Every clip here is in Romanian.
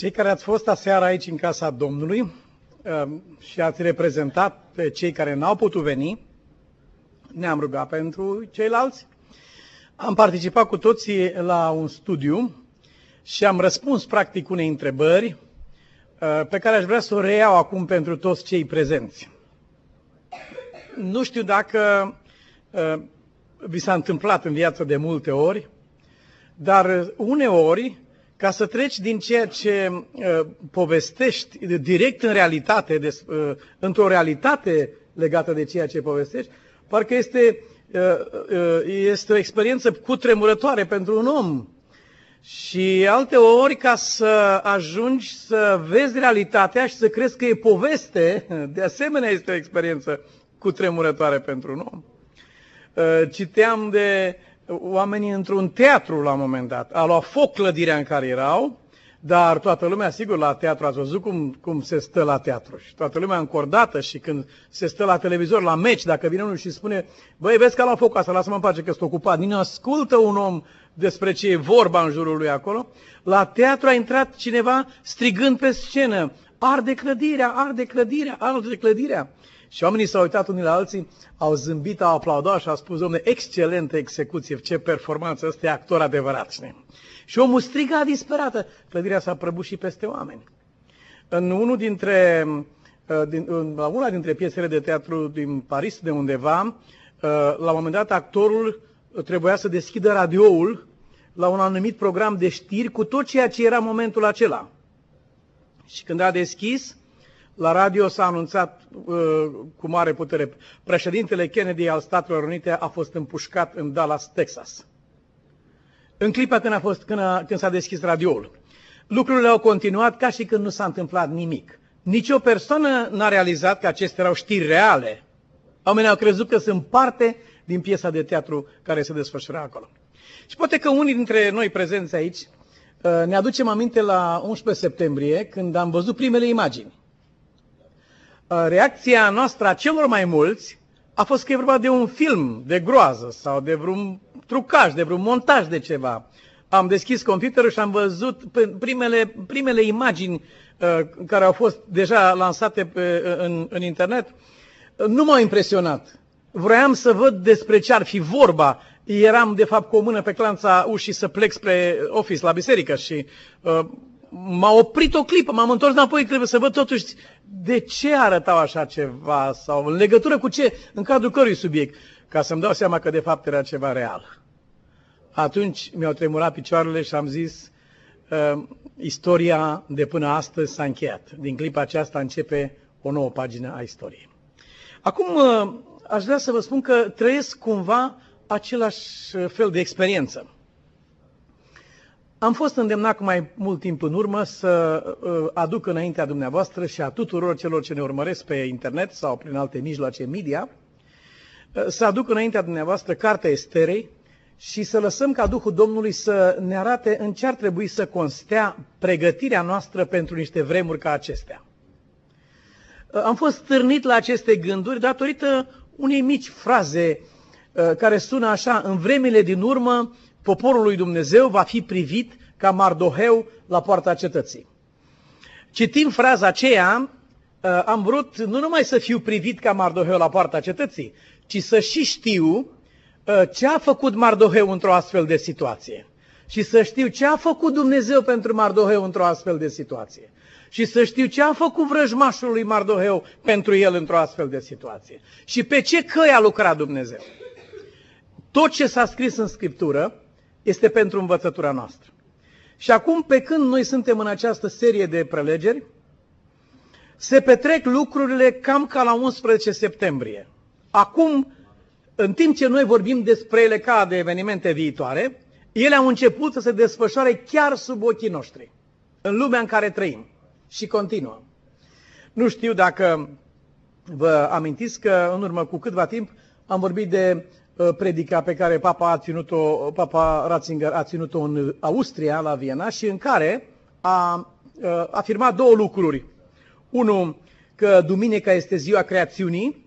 Cei care ați fost aseară aici în casa Domnului um, și ați reprezentat pe cei care n-au putut veni, ne-am rugat pentru ceilalți. Am participat cu toții la un studiu și am răspuns practic unei întrebări uh, pe care aș vrea să o reiau acum pentru toți cei prezenți. Nu știu dacă uh, vi s-a întâmplat în viață de multe ori, dar uneori ca să treci din ceea ce uh, povestești direct în realitate, des, uh, într-o realitate legată de ceea ce povestești, parcă este, uh, uh, este o experiență cutremurătoare pentru un om. Și alte ori, ca să ajungi să vezi realitatea și să crezi că e poveste, de asemenea este o experiență cutremurătoare pentru un om. Uh, citeam de oamenii într-un teatru la un moment dat. A luat foc clădirea în care erau, dar toată lumea, sigur, la teatru ați văzut cum, cum se stă la teatru. Și toată lumea încordată și când se stă la televizor, la meci, dacă vine unul și spune, băi, vezi că a luat foc asta, lasă-mă în pace că sunt ocupat. Nici ascultă un om despre ce e vorba în jurul lui acolo. La teatru a intrat cineva strigând pe scenă, arde clădirea, arde clădirea, arde clădirea. Și oamenii s-au uitat unii la alții, au zâmbit, au aplaudat și au spus, domne, excelentă execuție, ce performanță, ăsta e actor adevărat. Știi? Și omul striga disperată, clădirea s-a prăbușit peste oameni. În unul dintre, uh, din, la una dintre piesele de teatru din Paris, de undeva, uh, la un moment dat actorul trebuia să deschidă radioul la un anumit program de știri cu tot ceea ce era momentul acela. Și când a deschis, la radio s-a anunțat uh, cu mare putere. Președintele Kennedy al Statelor Unite a fost împușcat în Dallas, Texas. În clipa când, a fost, când, a, când s-a deschis radioul, lucrurile au continuat ca și când nu s-a întâmplat nimic. Nici o persoană n-a realizat că acestea erau știri reale. Oamenii au crezut că sunt parte din piesa de teatru care se desfășura acolo. Și poate că unii dintre noi prezenți aici uh, ne aducem aminte la 11 septembrie, când am văzut primele imagini. Uh, reacția noastră a celor mai mulți a fost că e vorba de un film de groază sau de vreun trucaj, de vreun montaj de ceva. Am deschis computerul și am văzut primele, primele imagini uh, care au fost deja lansate pe, uh, în, în internet. Nu m-au impresionat. Vroiam să văd despre ce ar fi vorba. Eram, de fapt, cu o mână pe clanța ușii să plec spre office, la biserică și uh, m-a oprit o clipă, m-am întors înapoi, trebuie să văd totuși de ce arătau așa ceva sau în legătură cu ce, în cadrul cărui subiect, ca să-mi dau seama că de fapt era ceva real. Atunci mi-au tremurat picioarele și am zis, uh, istoria de până astăzi s-a încheiat. Din clipa aceasta începe o nouă pagină a istoriei. Acum uh, aș vrea să vă spun că trăiesc cumva același fel de experiență. Am fost îndemnat cu mai mult timp în urmă să uh, aduc înaintea dumneavoastră și a tuturor celor ce ne urmăresc pe internet sau prin alte mijloace media, uh, să aduc înaintea dumneavoastră Cartea Esterei și să lăsăm ca Duhul Domnului să ne arate în ce ar trebui să constea pregătirea noastră pentru niște vremuri ca acestea. Uh, am fost stârnit la aceste gânduri datorită unei mici fraze care sună așa, în vremile din urmă poporul lui Dumnezeu va fi privit ca Mardoheu la poarta cetății. Citim fraza aceea, uh, am vrut nu numai să fiu privit ca Mardoheu la poarta cetății, ci să și știu uh, ce a făcut Mardoheu într-o astfel de situație. Și să știu ce a făcut Dumnezeu pentru Mardoheu într-o astfel de situație. Și să știu ce a făcut vrăjmașul lui Mardoheu pentru el într-o astfel de situație. Și pe ce căi a lucrat Dumnezeu. Tot ce s-a scris în Scriptură este pentru învățătura noastră. Și acum, pe când noi suntem în această serie de prelegeri, se petrec lucrurile cam ca la 11 septembrie. Acum, în timp ce noi vorbim despre ele ca de evenimente viitoare, ele au început să se desfășoare chiar sub ochii noștri, în lumea în care trăim. Și continuă. Nu știu dacă vă amintiți că în urmă cu câtva timp am vorbit de Uh, predica pe care Papa, a ținut-o, Papa Ratzinger a ținut-o în Austria, la Viena, și în care a uh, afirmat două lucruri. Unul, că duminica este ziua creațiunii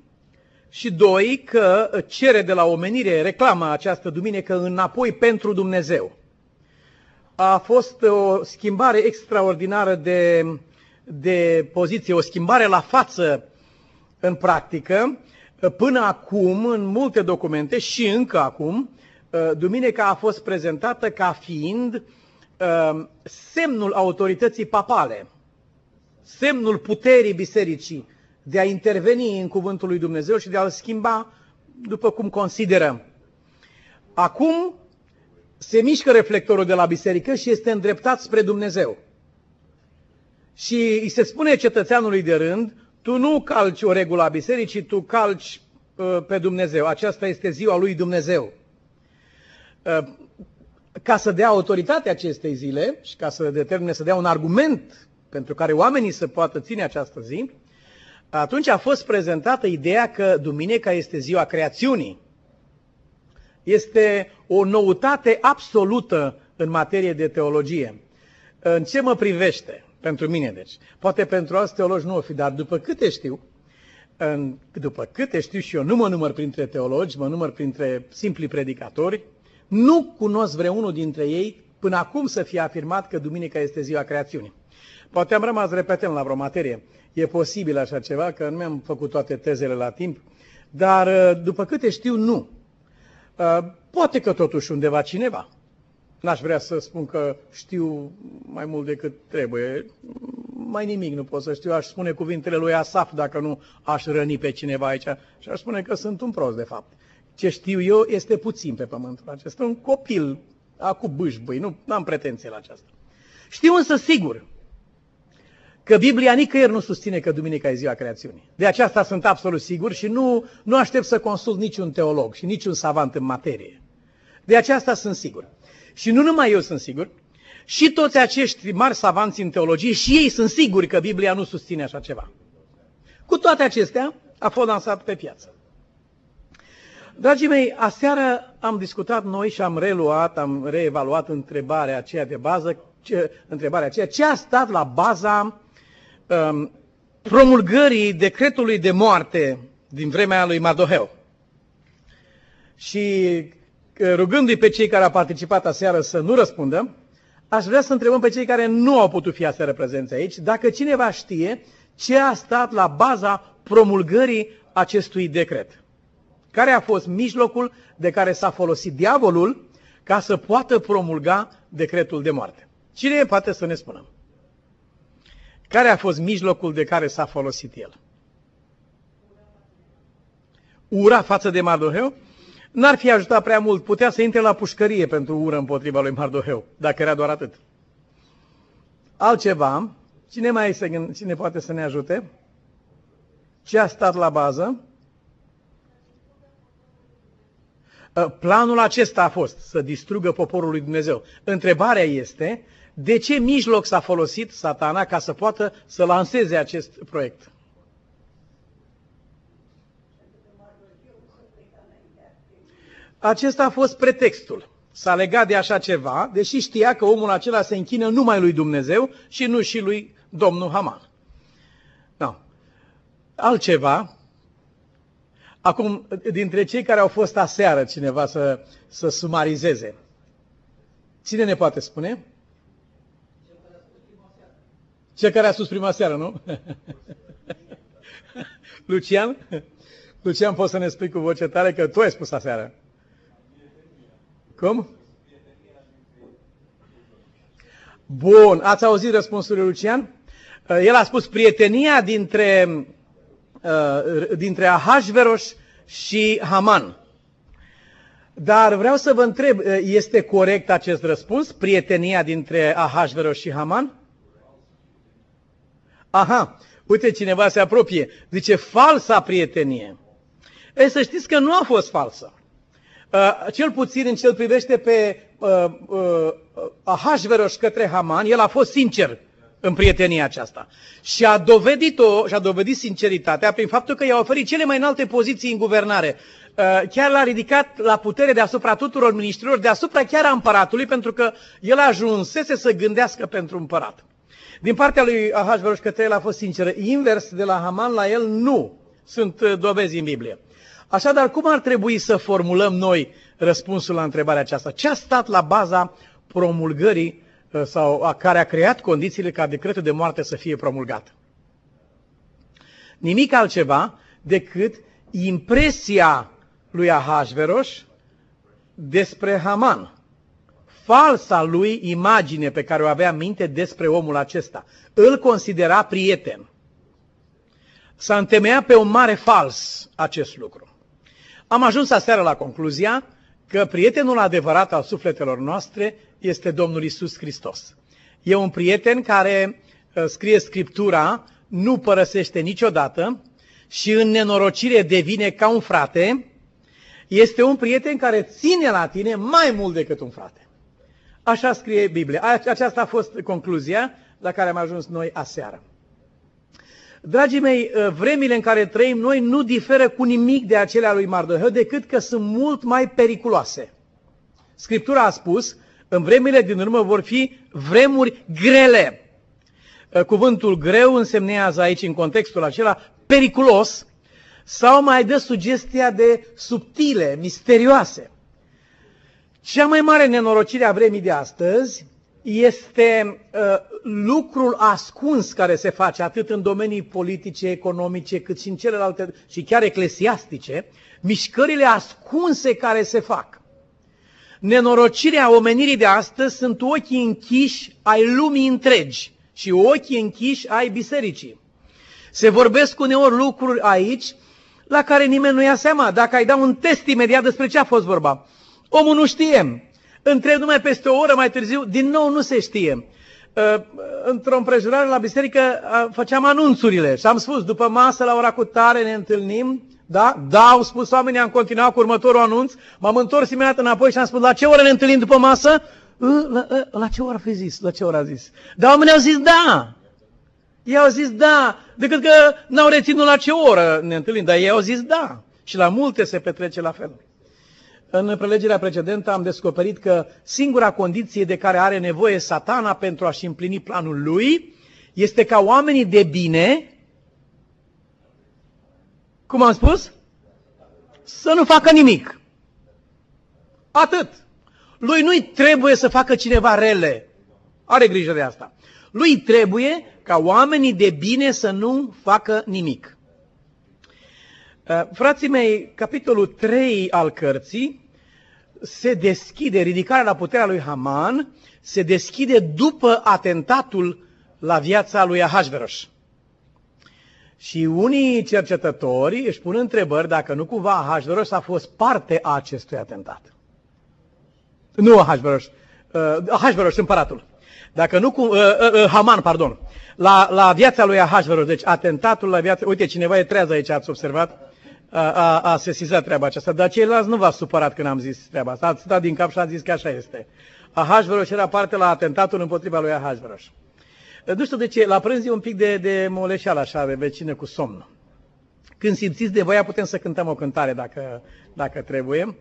și doi, că cere de la omenire, reclamă această duminică înapoi pentru Dumnezeu. a fost o schimbare extraordinară de, de poziție, o schimbare la față în practică. Până acum, în multe documente și încă acum, duminica a fost prezentată ca fiind semnul autorității papale, semnul puterii bisericii de a interveni în cuvântul lui Dumnezeu și de a-l schimba după cum considerăm. Acum se mișcă reflectorul de la biserică și este îndreptat spre Dumnezeu. Și îi se spune cetățeanului de rând, tu nu calci o regulă a bisericii, tu calci uh, pe Dumnezeu. Aceasta este ziua lui Dumnezeu. Uh, ca să dea autoritate acestei zile și ca să determine, să dea un argument pentru care oamenii să poată ține această zi, atunci a fost prezentată ideea că Duminica este ziua creațiunii. Este o noutate absolută în materie de teologie. În ce mă privește? Pentru mine, deci. Poate pentru alți teologi nu o fi, dar după câte știu, în, după câte știu și eu, nu mă număr printre teologi, mă număr printre simpli predicatori, nu cunosc vreunul dintre ei până acum să fie afirmat că Duminica este ziua creațiunii. Poate am rămas repetent la vreo materie. E posibil așa ceva, că nu mi-am făcut toate tezele la timp, dar după câte știu, nu. Uh, poate că totuși undeva cineva. N-aș vrea să spun că știu mai mult decât trebuie. Mai nimic nu pot să știu. Aș spune cuvintele lui Asaf dacă nu aș răni pe cineva aici. Și aș spune că sunt un prost, de fapt. Ce știu eu este puțin pe pământul acesta. Un copil, acum bâșbâi, nu am pretenție la aceasta. Știu însă sigur că Biblia nicăieri nu susține că Duminica e ziua creațiunii. De aceasta sunt absolut sigur și nu, nu aștept să consult niciun teolog și niciun savant în materie. De aceasta sunt sigur. Și nu numai eu sunt sigur, și toți acești mari savanți în teologie, și ei sunt siguri că Biblia nu susține așa ceva. Cu toate acestea, a fost lansat pe piață. Dragii mei, aseară am discutat noi și am reluat, am reevaluat întrebarea aceea de bază, ce, întrebarea aceea, ce a stat la baza um, promulgării decretului de moarte din vremea lui Mardoheu. Și uh, rugându-i pe cei care au participat aseară să nu răspundă, aș vrea să întrebăm pe cei care nu au putut fi aseară prezenți aici, dacă cineva știe ce a stat la baza promulgării acestui decret. Care a fost mijlocul de care s-a folosit diavolul ca să poată promulga decretul de moarte? Cine poate să ne spună? Care a fost mijlocul de care s-a folosit el? Ura față de Mardoheu? N-ar fi ajutat prea mult. Putea să intre la pușcărie pentru ură împotriva lui Mardoheu, dacă era doar atât. Altceva, cine mai este, cine poate să ne ajute? Ce a stat la bază? Ă, planul acesta a fost să distrugă poporul lui Dumnezeu. Întrebarea este, de ce mijloc s-a folosit satana ca să poată să lanseze acest proiect? Acesta a fost pretextul. S-a legat de așa ceva, deși știa că omul acela se închină numai lui Dumnezeu și nu și lui Domnul Haman. No. Altceva, acum, dintre cei care au fost aseară cineva să, să sumarizeze, cine ne poate spune? Cel care a spus prima seară, nu? Lucian? Lucian, poți să ne spui cu voce tare că tu ai spus aseară. Cum? Bun, ați auzit răspunsul lui Lucian? Uh, el a spus prietenia dintre, uh, dintre Ahasveros și Haman. Dar vreau să vă întreb, uh, este corect acest răspuns? Prietenia dintre Ahasveros și Haman? Aha, uite cineva se apropie. Zice, falsa prietenie. Ei, să știți că nu a fost falsă. Uh, cel puțin în cel privește pe uh, uh, Ahasveros către Haman, el a fost sincer în prietenia aceasta. Și a dovedit-o, și a dovedit sinceritatea prin faptul că i-a oferit cele mai înalte poziții în guvernare. Uh, chiar l-a ridicat la putere deasupra tuturor ministrilor, deasupra chiar a împăratului, pentru că el ajunsese să gândească pentru împărat. Din partea lui Ahasveros către el a fost sinceră. Invers de la Haman la el, nu. Sunt uh, dovezi în Biblie. Așadar, cum ar trebui să formulăm noi răspunsul la întrebarea aceasta? Ce a stat la baza promulgării sau care a creat condițiile ca decretul de moarte să fie promulgat. Nimic altceva decât impresia lui Ahasveros despre Haman. Falsa lui imagine pe care o avea minte despre omul acesta. Îl considera prieten. S-a întemeiat pe un mare fals acest lucru. Am ajuns aseară la concluzia că prietenul adevărat al sufletelor noastre este Domnul Isus Hristos. E un prieten care uh, scrie Scriptura, nu părăsește niciodată și în nenorocire devine ca un frate, este un prieten care ține la tine mai mult decât un frate. Așa scrie Biblia. Aceasta a fost concluzia la care am ajuns noi aseară. Dragii mei, uh, vremile în care trăim noi nu diferă cu nimic de acelea lui Mardoheu, decât că sunt mult mai periculoase. Scriptura a spus, în vremile din urmă vor fi vremuri grele. Uh, cuvântul greu însemnează aici, în contextul acela, periculos, sau mai dă sugestia de subtile, misterioase. Cea mai mare nenorocire a vremii de astăzi este uh, lucrul ascuns care se face atât în domenii politice, economice, cât și în celelalte, și chiar eclesiastice, mișcările ascunse care se fac. Nenorocirea omenirii de astăzi sunt ochii închiși ai lumii întregi și ochii închiși ai bisericii. Se vorbesc uneori lucruri aici la care nimeni nu ia seama. Dacă ai da un test imediat despre ce a fost vorba, omul nu știe. Întreb numai peste o oră mai târziu, din nou nu se știe. Uh, într-o împrejurare la biserică uh, făceam anunțurile și am spus, după masă la ora cu tare ne întâlnim, da? Da, au spus oamenii, am continuat cu următorul anunț, m-am întors imediat înapoi și am spus, la ce oră ne întâlnim după masă? Uh, la, la, la ce oră a fi zis? La ce oră a zis? Dar oamenii au zis da. Ei au zis da, decât că n-au reținut la ce oră ne întâlnim, dar ei au zis da. Și la multe se petrece la fel. În prelegerea precedentă am descoperit că singura condiție de care are nevoie satana pentru a-și împlini planul lui este ca oamenii de bine, cum am spus, să nu facă nimic. Atât. Lui nu-i trebuie să facă cineva rele. Are grijă de asta. Lui trebuie ca oamenii de bine să nu facă nimic. Uh, frații mei, capitolul 3 al cărții se deschide, ridicarea la puterea lui Haman, se deschide după atentatul la viața lui Ahasveros. Și unii cercetători își pun întrebări dacă nu cumva Ahasveros a fost parte a acestui atentat. Nu Ahasveros, uh, Ahasveros, împăratul. Dacă nu, uh, uh, uh, Haman, pardon. La, la viața lui Ahasveros, deci atentatul la viața, uite, cineva e treaz aici, ați observat? A, a sesizat treaba aceasta, dar ceilalți nu v-a supărat când am zis treaba asta. Ați stat din cap și ați zis că așa este. Ahasveros era parte la atentatul împotriva lui Ahasveros. Nu știu de ce, la prânz e un pic de, de moleșeală așa, de vecină cu somn. Când simțiți de voia, putem să cântăm o cântare dacă, dacă trebuie.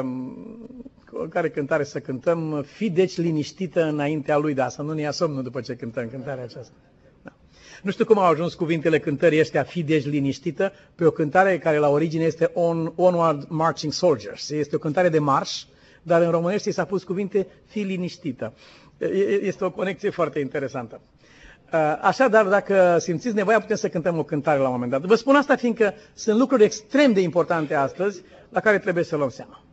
Um, care cântare să cântăm? Fi deci liniștită înaintea lui, da, să nu ne ia somnul după ce cântăm cântarea aceasta. Nu știu cum au ajuns cuvintele cântării ăștia, fi deci liniștită, pe o cântare care la origine este On, Onward Marching Soldiers. Este o cântare de marș, dar în românește s-a pus cuvinte fi liniștită. Este o conexie foarte interesantă. Așadar, dacă simțiți nevoia, putem să cântăm o cântare la un moment dat. Vă spun asta fiindcă sunt lucruri extrem de importante astăzi la care trebuie să luăm seama.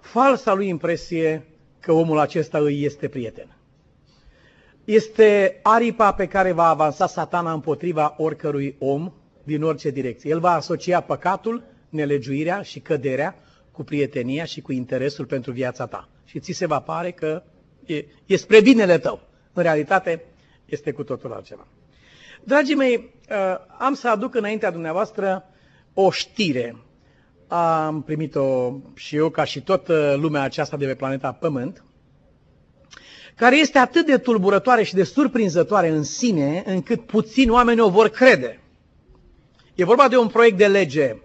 Falsa lui impresie că omul acesta îi este prieten este aripa pe care va avansa satana împotriva oricărui om din orice direcție. El va asocia păcatul, nelegiuirea și căderea cu prietenia și cu interesul pentru viața ta. Și ți se va pare că e, e spre binele tău. În realitate este cu totul altceva. Dragii mei, uh, am să aduc înaintea dumneavoastră o știre. Am primit-o și eu, ca și toată lumea aceasta de pe planeta Pământ, care este atât de tulburătoare și de surprinzătoare în sine, încât puțini oameni o vor crede. E vorba de un proiect de lege.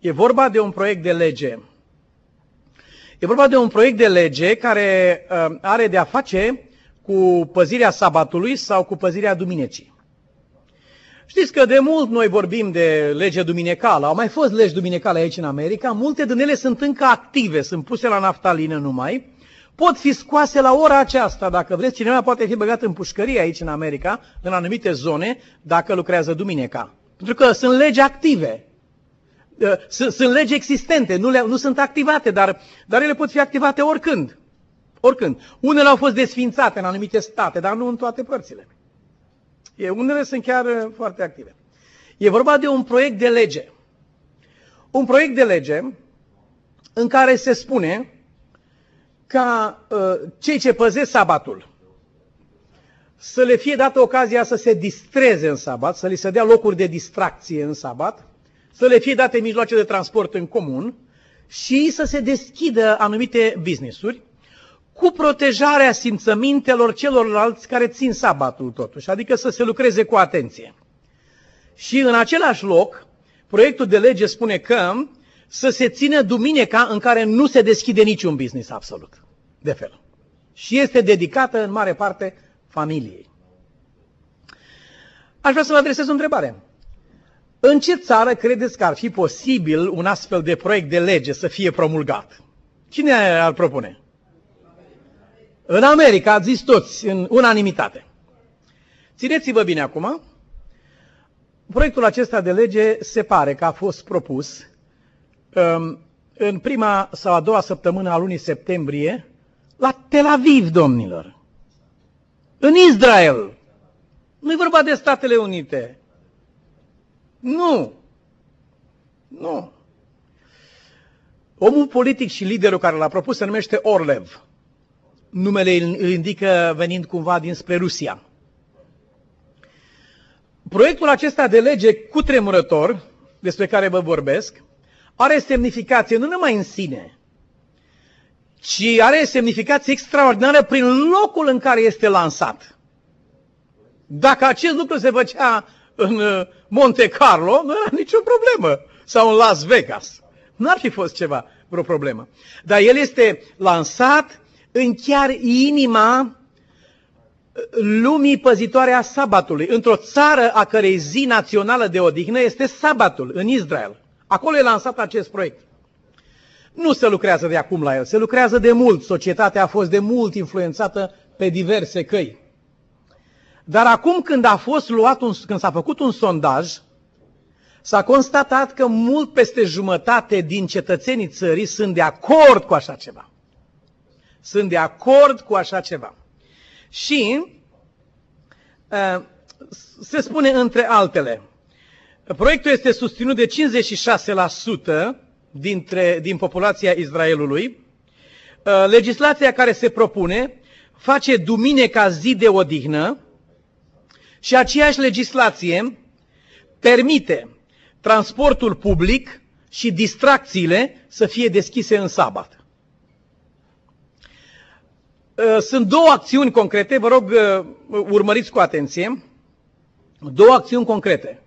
E vorba de un proiect de lege. E vorba de un proiect de lege care uh, are de a face cu păzirea sabatului sau cu păzirea duminecii. Știți că de mult noi vorbim de lege duminecală, au mai fost legi duminecale aici în America, multe din ele sunt încă active, sunt puse la naftalină numai, pot fi scoase la ora aceasta, dacă vreți, cineva poate fi băgat în pușcărie aici în America, în anumite zone, dacă lucrează duminica. Pentru că sunt legi active. Uh, sunt, sunt legi existente, nu, le, nu sunt activate, dar, dar ele pot fi activate oricând. Oricând. Unele au fost desfințate în anumite state, dar nu în toate părțile. E, unele sunt chiar uh, foarte active. E vorba de un proiect de lege. Un proiect de lege în care se spune ca uh, cei ce păzesc sabatul să le fie dată ocazia să se distreze în sabat, să li se dea locuri de distracție în sabat, să le fie date mijloace de transport în comun și să se deschidă anumite businessuri cu protejarea simțămintelor celorlalți care țin sabatul totuși, adică să se lucreze cu atenție. Și în același loc, proiectul de lege spune că să se țină duminica în care nu se deschide niciun business absolut de fel. Și este dedicată în mare parte familiei. Aș vrea să vă adresez o întrebare. În ce țară credeți că ar fi posibil un astfel de proiect de lege să fie promulgat? Cine ar propune? În America, ați zis toți, în unanimitate. Țineți-vă bine acum, proiectul acesta de lege se pare că a fost propus um, în prima sau a doua săptămână a lunii septembrie la Tel Aviv, domnilor. În Israel. Nu e vorba de Statele Unite. Nu. Nu. Omul politic și liderul care l-a propus se numește Orlev. Numele îl indică venind cumva dinspre Rusia. Proiectul acesta de lege cu tremurător, despre care vă vorbesc, are semnificație nu numai în sine, ci are semnificație extraordinară prin locul în care este lansat. Dacă acest lucru se făcea în uh, Monte Carlo, nu era nicio problemă. Sau în Las Vegas. N-ar fi fost ceva, vreo problemă. Dar el este lansat în chiar inima uh, lumii păzitoare a sabatului, într-o țară a cărei zi națională de odihnă este sabatul, în Israel. Acolo e lansat acest proiect. Nu se lucrează de acum la el, se lucrează de mult. Societatea a fost de mult influențată pe diverse căi. Dar acum când a fost luat un, când s-a făcut un sondaj, s-a constatat că mult peste jumătate din cetățenii țării sunt de acord cu așa ceva. Sunt de acord cu așa ceva. Și uh, se spune între altele, proiectul este susținut de 56% dintre, din populația Israelului. Uh, legislația care se propune face duminica zi de odihnă și aceeași legislație permite transportul public și distracțiile să fie deschise în sabat. Uh, sunt două acțiuni concrete, vă rog uh, urmăriți cu atenție. Două acțiuni concrete.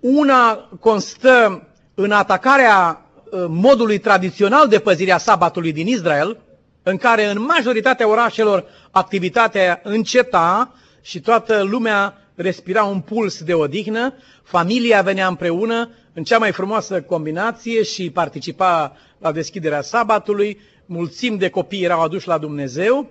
Una constă în atacarea uh, modului tradițional de păzire a sabatului din Israel, în care în majoritatea orașelor activitatea înceta și toată lumea respira un puls de odihnă, familia venea împreună în cea mai frumoasă combinație și participa la deschiderea sabatului, mulțimi de copii erau aduși la Dumnezeu.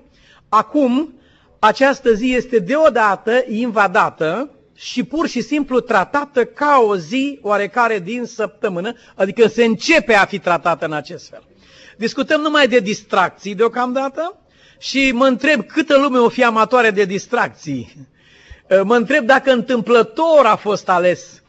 Acum, această zi este deodată invadată și pur și simplu tratată ca o zi oarecare din săptămână, adică se începe a fi tratată în acest fel. Discutăm numai de distracții deocamdată și mă întreb câtă lume o fi amatoare de distracții. Uh, mă întreb dacă întâmplător a fost ales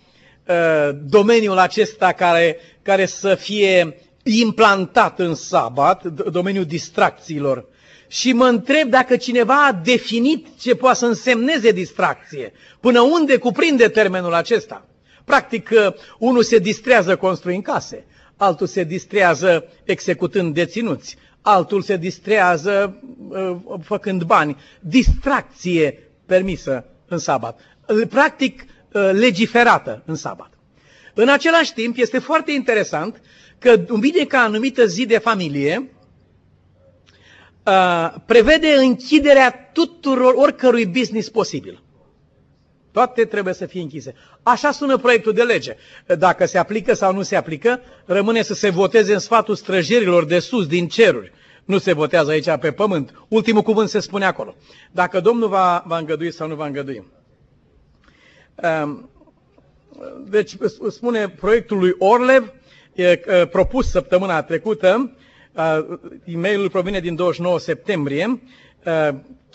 uh, domeniul acesta care, care să fie implantat în sabat, domeniul distracțiilor și mă întreb dacă cineva a definit ce poate să însemneze distracție. Până unde cuprinde termenul acesta? Practic, uh, unul se distrează construind case, altul se distrează executând deținuți, altul se distrează uh, făcând bani. Distracție permisă în sabat. Uh, practic, legiferată în sabat. În același timp, este foarte interesant că bine ca anumită zi de familie, Uh, prevede închiderea tuturor, oricărui business posibil. Toate trebuie să fie închise. Așa sună proiectul de lege. Dacă se aplică sau nu se aplică, rămâne să se voteze în sfatul străjerilor de sus, din ceruri. Nu se votează aici pe pământ. Ultimul cuvânt se spune acolo. Dacă Domnul va, va îngădui sau nu va îngădui. Um, deci spune proiectul lui Orlev, e, propus săptămâna trecută, e-mailul provine din 29 septembrie,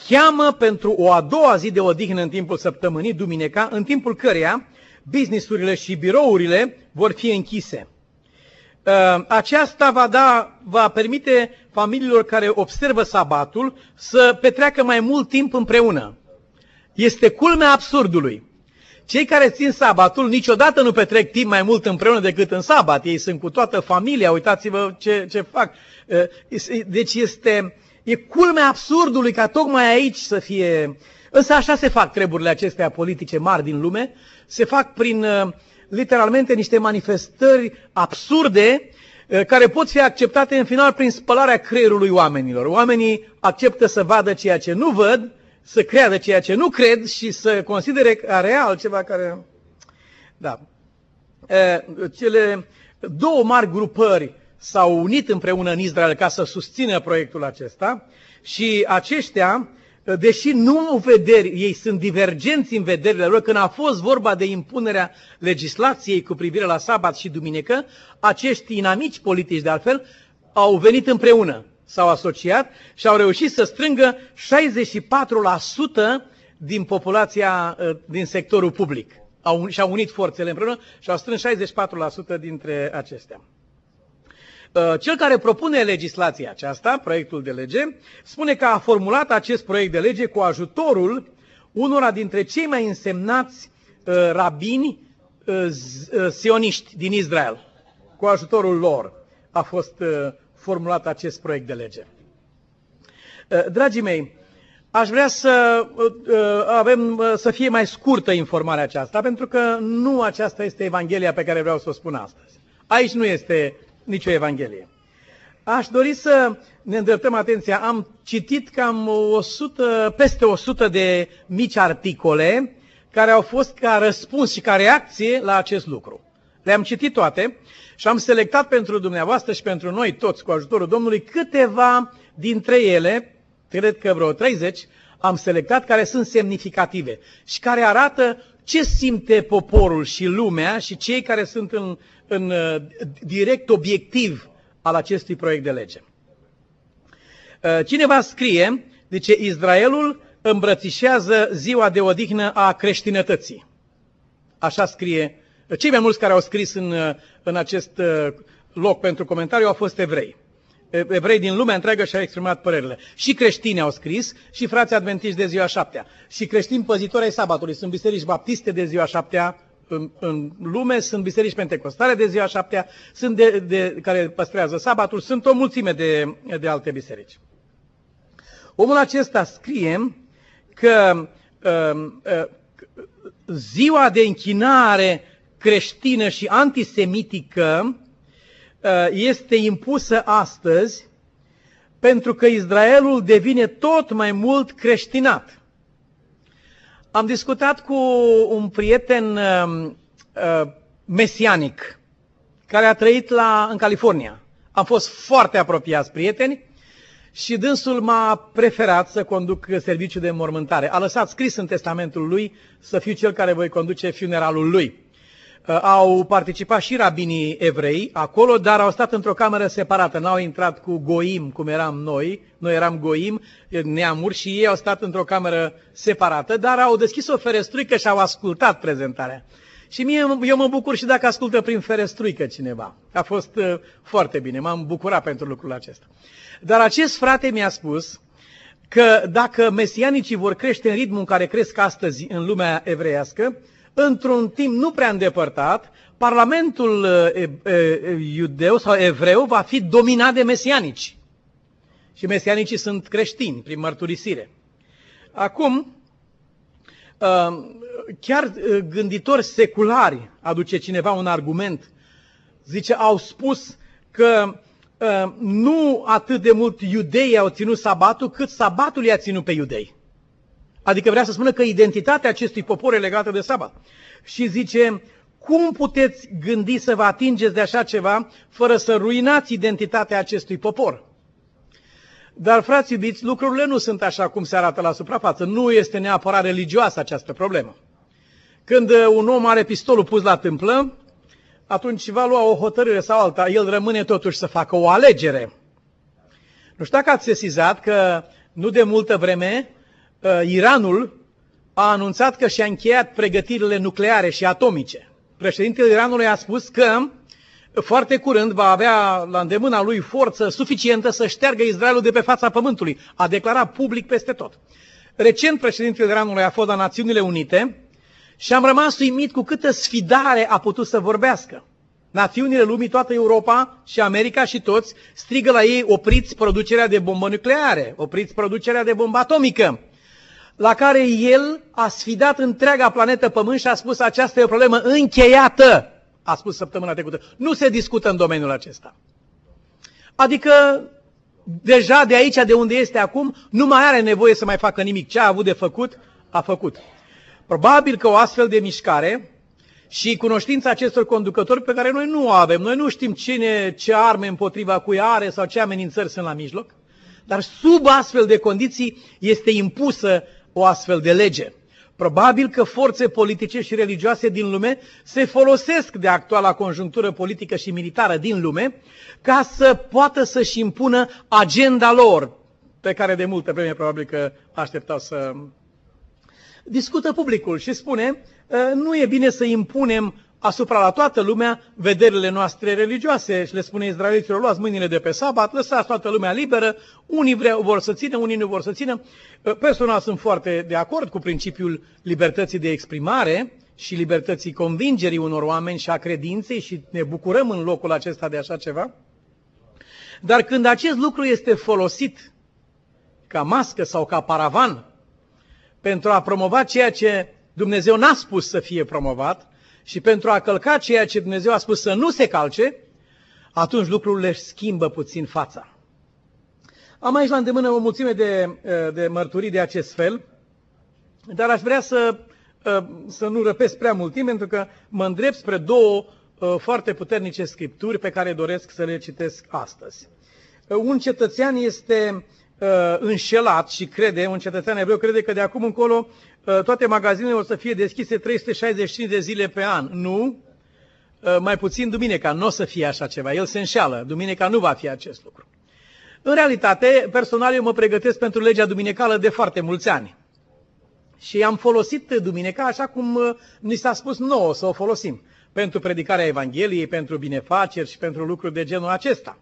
cheamă pentru o a doua zi de odihnă în timpul săptămânii, duminica, în timpul căreia businessurile și birourile vor fi închise. Aceasta va, da, va permite familiilor care observă sabatul să petreacă mai mult timp împreună. Este culmea absurdului. Cei care țin sabatul niciodată nu petrec timp mai mult împreună decât în sabat. Ei sunt cu toată familia, uitați-vă ce, ce fac. Deci este, e culmea absurdului ca tocmai aici să fie... Însă așa se fac treburile acestea politice mari din lume. Se fac prin literalmente niște manifestări absurde care pot fi acceptate în final prin spălarea creierului oamenilor. Oamenii acceptă să vadă ceea ce nu văd, să creadă ceea ce nu cred și să considere ca real ceva care... Da. Cele două mari grupări s-au unit împreună în Israel ca să susțină proiectul acesta și aceștia, deși nu au vederi, ei sunt divergenți în vederile lor, când a fost vorba de impunerea legislației cu privire la sabat și duminică, acești inamici politici de altfel au venit împreună s-au asociat și au reușit să strângă 64% din populația uh, din sectorul public. Au, și-au unit forțele împreună și au strâns 64% dintre acestea. Uh, cel care propune legislația aceasta, proiectul de lege, spune că a formulat acest proiect de lege cu ajutorul unora dintre cei mai însemnați uh, rabini sioniști din Israel. Cu ajutorul lor a fost formulat acest proiect de lege. Uh, dragii mei, aș vrea să uh, avem, uh, să fie mai scurtă informarea aceasta, pentru că nu aceasta este Evanghelia pe care vreau să o spun astăzi. Aici nu este nicio Evanghelie. Aș dori să ne îndreptăm atenția. Am citit cam 100, peste 100 de mici articole care au fost ca răspuns și ca reacție la acest lucru. Le-am citit toate și am selectat pentru dumneavoastră și pentru noi toți, cu ajutorul Domnului, câteva dintre ele, cred că vreo 30, am selectat care sunt semnificative și care arată ce simte poporul și lumea și cei care sunt în, în uh, direct obiectiv al acestui proiect de lege. Uh, cineva scrie, zice, Israelul îmbrățișează ziua de odihnă a creștinătății. Așa scrie cei mai mulți care au scris în, uh, în acest uh, loc pentru comentariu au fost evrei. Evrei din lumea întreagă și-au exprimat părerile. Și creștini au scris, și frații adventiști de ziua șaptea. Și creștini păzitori ai sabatului. Sunt biserici baptiste de ziua șaptea în, în lume, sunt biserici pentecostale de ziua șaptea, sunt de, de, care păstrează sabatul, sunt o mulțime de, de alte biserici. Omul acesta scrie că uh, uh, ziua de închinare creștină și antisemitică uh, este impusă astăzi pentru că Israelul devine tot mai mult creștinat. Am discutat cu un prieten um, uh, mesianic care a trăit la, în California. Am fost foarte apropiați prieteni și dânsul m-a preferat să conduc serviciul de mormântare. A lăsat scris în testamentul lui să fiu cel care voi conduce funeralul lui. Uh, au participat și rabinii evrei acolo, dar au stat într-o cameră separată. N-au intrat cu goim, cum eram noi. Noi eram goim, neamuri, și ei au stat într-o cameră separată, dar au deschis o ferestruică și au ascultat prezentarea. Și mie, eu mă bucur și dacă ascultă prin ferestruică cineva. A fost uh, foarte bine, m-am bucurat pentru lucrul acesta. Dar acest frate mi-a spus că dacă mesianicii vor crește în ritmul în care cresc astăzi în lumea evreiască, într-un timp nu prea îndepărtat, Parlamentul uh, iudeu sau evreu va fi dominat de mesianici. Și mesianicii sunt creștini, prin mărturisire. Acum, uh, chiar gânditori seculari, aduce cineva un argument, zice, au spus că nu atât de mult iudeii au ținut sabatul, cât sabatul i-a ținut pe iudei. Adică vrea să spună că identitatea acestui popor e legată de sabat. Și zice, cum puteți gândi să vă atingeți de așa ceva fără să ruinați identitatea acestui popor? Dar, frați iubiți, lucrurile nu sunt așa cum se arată la suprafață. Nu este neapărat religioasă această problemă. Când uh, un om are pistolul pus la tâmplă, atunci va lua o hotărâre sau alta. El rămâne totuși să facă o alegere. Nu știu dacă ați sesizat că nu de multă vreme uh, Iranul a anunțat că și-a încheiat pregătirile nucleare și atomice. Președintele Iranului a spus că foarte curând va avea la îndemâna lui forță suficientă să șteargă Israelul de pe fața pământului. A declarat public peste tot. Recent președintele Iranului a fost la Națiunile Unite și am rămas uimit cu câtă sfidare a putut să vorbească. Națiunile lumii, toată Europa și America și toți strigă la ei opriți producerea de bombă nucleare, opriți producerea de bombă atomică, la care el a sfidat întreaga planetă Pământ și a spus aceasta e o problemă încheiată, a spus săptămâna trecută. Nu se discută în domeniul acesta. Adică deja de aici, de unde este acum, nu mai are nevoie să mai facă nimic. Ce a avut de făcut, a făcut. Probabil că o astfel de mișcare și cunoștința acestor conducători pe care noi nu o avem, noi nu știm cine, ce arme împotriva cui are sau ce amenințări sunt la mijloc, dar sub astfel de condiții este impusă o astfel de lege. Probabil că forțe politice și religioase din lume se folosesc de actuala conjunctură politică și militară din lume ca să poată să-și impună agenda lor, pe care de multă vreme probabil că așteptau să discută publicul și spune ă, nu e bine să impunem asupra la toată lumea vederile noastre religioase și le spune izraeliților, luați mâinile de pe sabat, lăsați toată lumea liberă, unii vreau, vor să țină, unii nu vor să țină. Ă, personal sunt foarte de acord cu principiul libertății de exprimare și libertății convingerii unor oameni și a credinței și ne bucurăm în locul acesta de așa ceva. Dar când acest lucru este folosit ca mască sau ca paravan pentru a promova ceea ce Dumnezeu n-a spus să fie promovat și pentru a călca ceea ce Dumnezeu a spus să nu se calce, atunci lucrurile își schimbă puțin fața. Am aici la îndemână o mulțime de, de mărturii de acest fel, dar aș vrea să, să nu răpesc prea mult timp, pentru că mă îndrept spre două foarte puternice scripturi pe care doresc să le citesc astăzi. Un cetățean este uh, înșelat și crede, un cetățean evreu crede că de acum încolo uh, toate magazinele o să fie deschise 365 de zile pe an. Nu, uh, mai puțin duminica, nu o să fie așa ceva. El se înșeală, duminica nu va fi acest lucru. În realitate, personal eu mă pregătesc pentru legea duminicală de foarte mulți ani. Și am folosit duminica așa cum uh, ni s-a spus nouă să o folosim. Pentru predicarea Evangheliei, pentru binefaceri și pentru lucruri de genul acesta.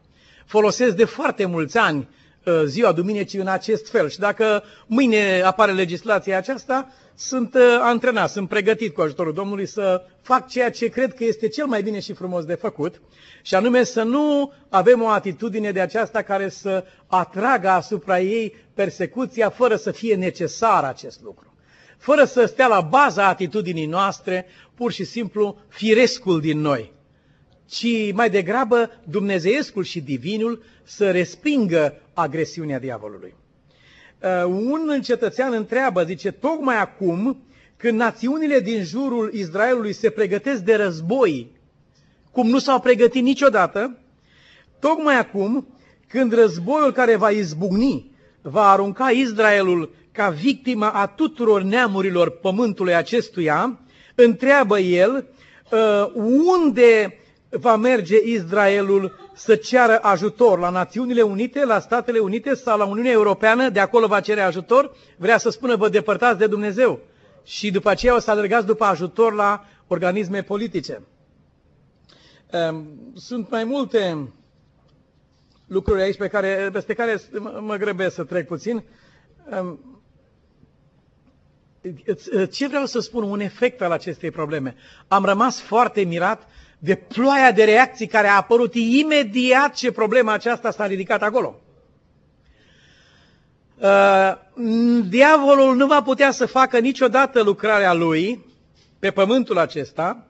Folosesc de foarte mulți ani Uh, ziua duminicii în acest fel. Și dacă mâine apare legislația aceasta, sunt uh, antrenat, sunt pregătit cu ajutorul Domnului să fac ceea ce cred că este cel mai bine și frumos de făcut, și anume să nu avem o atitudine de aceasta care să atragă asupra ei persecuția fără să fie necesar acest lucru. Fără să stea la baza atitudinii noastre, pur și simplu firescul din noi ci mai degrabă dumnezeiescul și divinul să respingă agresiunea diavolului. Uh, un cetățean întreabă, zice, tocmai acum, când națiunile din jurul Israelului se pregătesc de război, cum nu s-au pregătit niciodată, tocmai acum, când războiul care va izbucni va arunca Israelul ca victima a tuturor neamurilor pământului acestuia, întreabă el uh, unde va merge Israelul să ceară ajutor la Națiunile Unite, la Statele Unite sau la Uniunea Europeană, de acolo va cere ajutor, vrea să spună vă depărtați de Dumnezeu și după aceea o să alergați după ajutor la organisme politice. Ehm, sunt mai multe lucruri aici pe care, peste care mă grăbesc să trec puțin. Ehm, ce vreau să spun? Un efect al acestei probleme. Am rămas foarte mirat de ploaia de reacții care a apărut imediat ce problema aceasta s-a ridicat acolo. Uh, diavolul nu va putea să facă niciodată lucrarea lui pe pământul acesta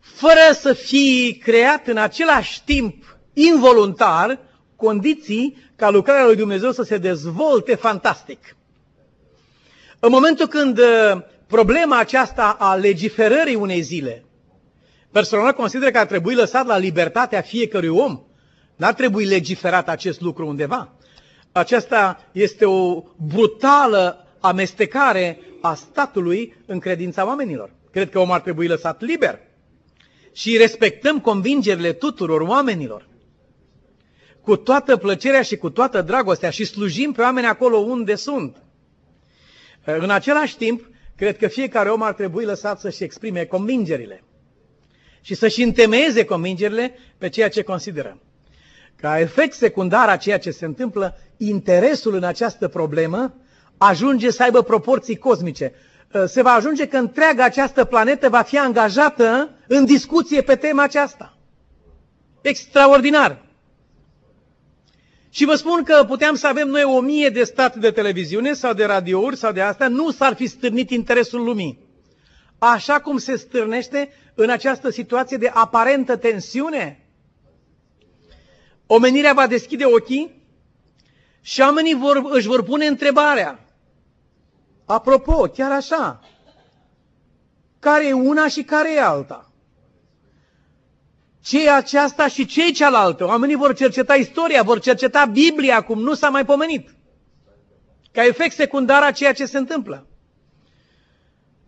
fără să fie creat în același timp involuntar condiții ca lucrarea lui Dumnezeu să se dezvolte fantastic. În momentul când uh, problema aceasta a legiferării unei zile Personal consider că ar trebui lăsat la libertatea fiecărui om. N-ar trebui legiferat acest lucru undeva. Aceasta este o brutală amestecare a statului în credința oamenilor. Cred că omul ar trebui lăsat liber. Și respectăm convingerile tuturor oamenilor. Cu toată plăcerea și cu toată dragostea și slujim pe oameni acolo unde sunt. În același timp, cred că fiecare om ar trebui lăsat să-și exprime convingerile și să-și întemeieze convingerile pe ceea ce consideră. Ca efect secundar a ceea ce se întâmplă, interesul în această problemă ajunge să aibă proporții cosmice. Uh, se va ajunge că întreaga această planetă va fi angajată în discuție pe tema aceasta. Extraordinar! Și vă spun că puteam să avem noi o mie de state de televiziune sau de radiouri sau de asta, nu s-ar fi stârnit interesul lumii. Așa cum se stârnește în această situație de aparentă tensiune. Omenirea va deschide ochii și oamenii vor, își vor pune întrebarea. Apropo, chiar așa, care e una și care e alta? ce e aceasta și ce e cealaltă. Oamenii vor cerceta istoria, vor cerceta Biblia, cum nu s-a mai pomenit. Ca efect secundar a ceea ce se întâmplă.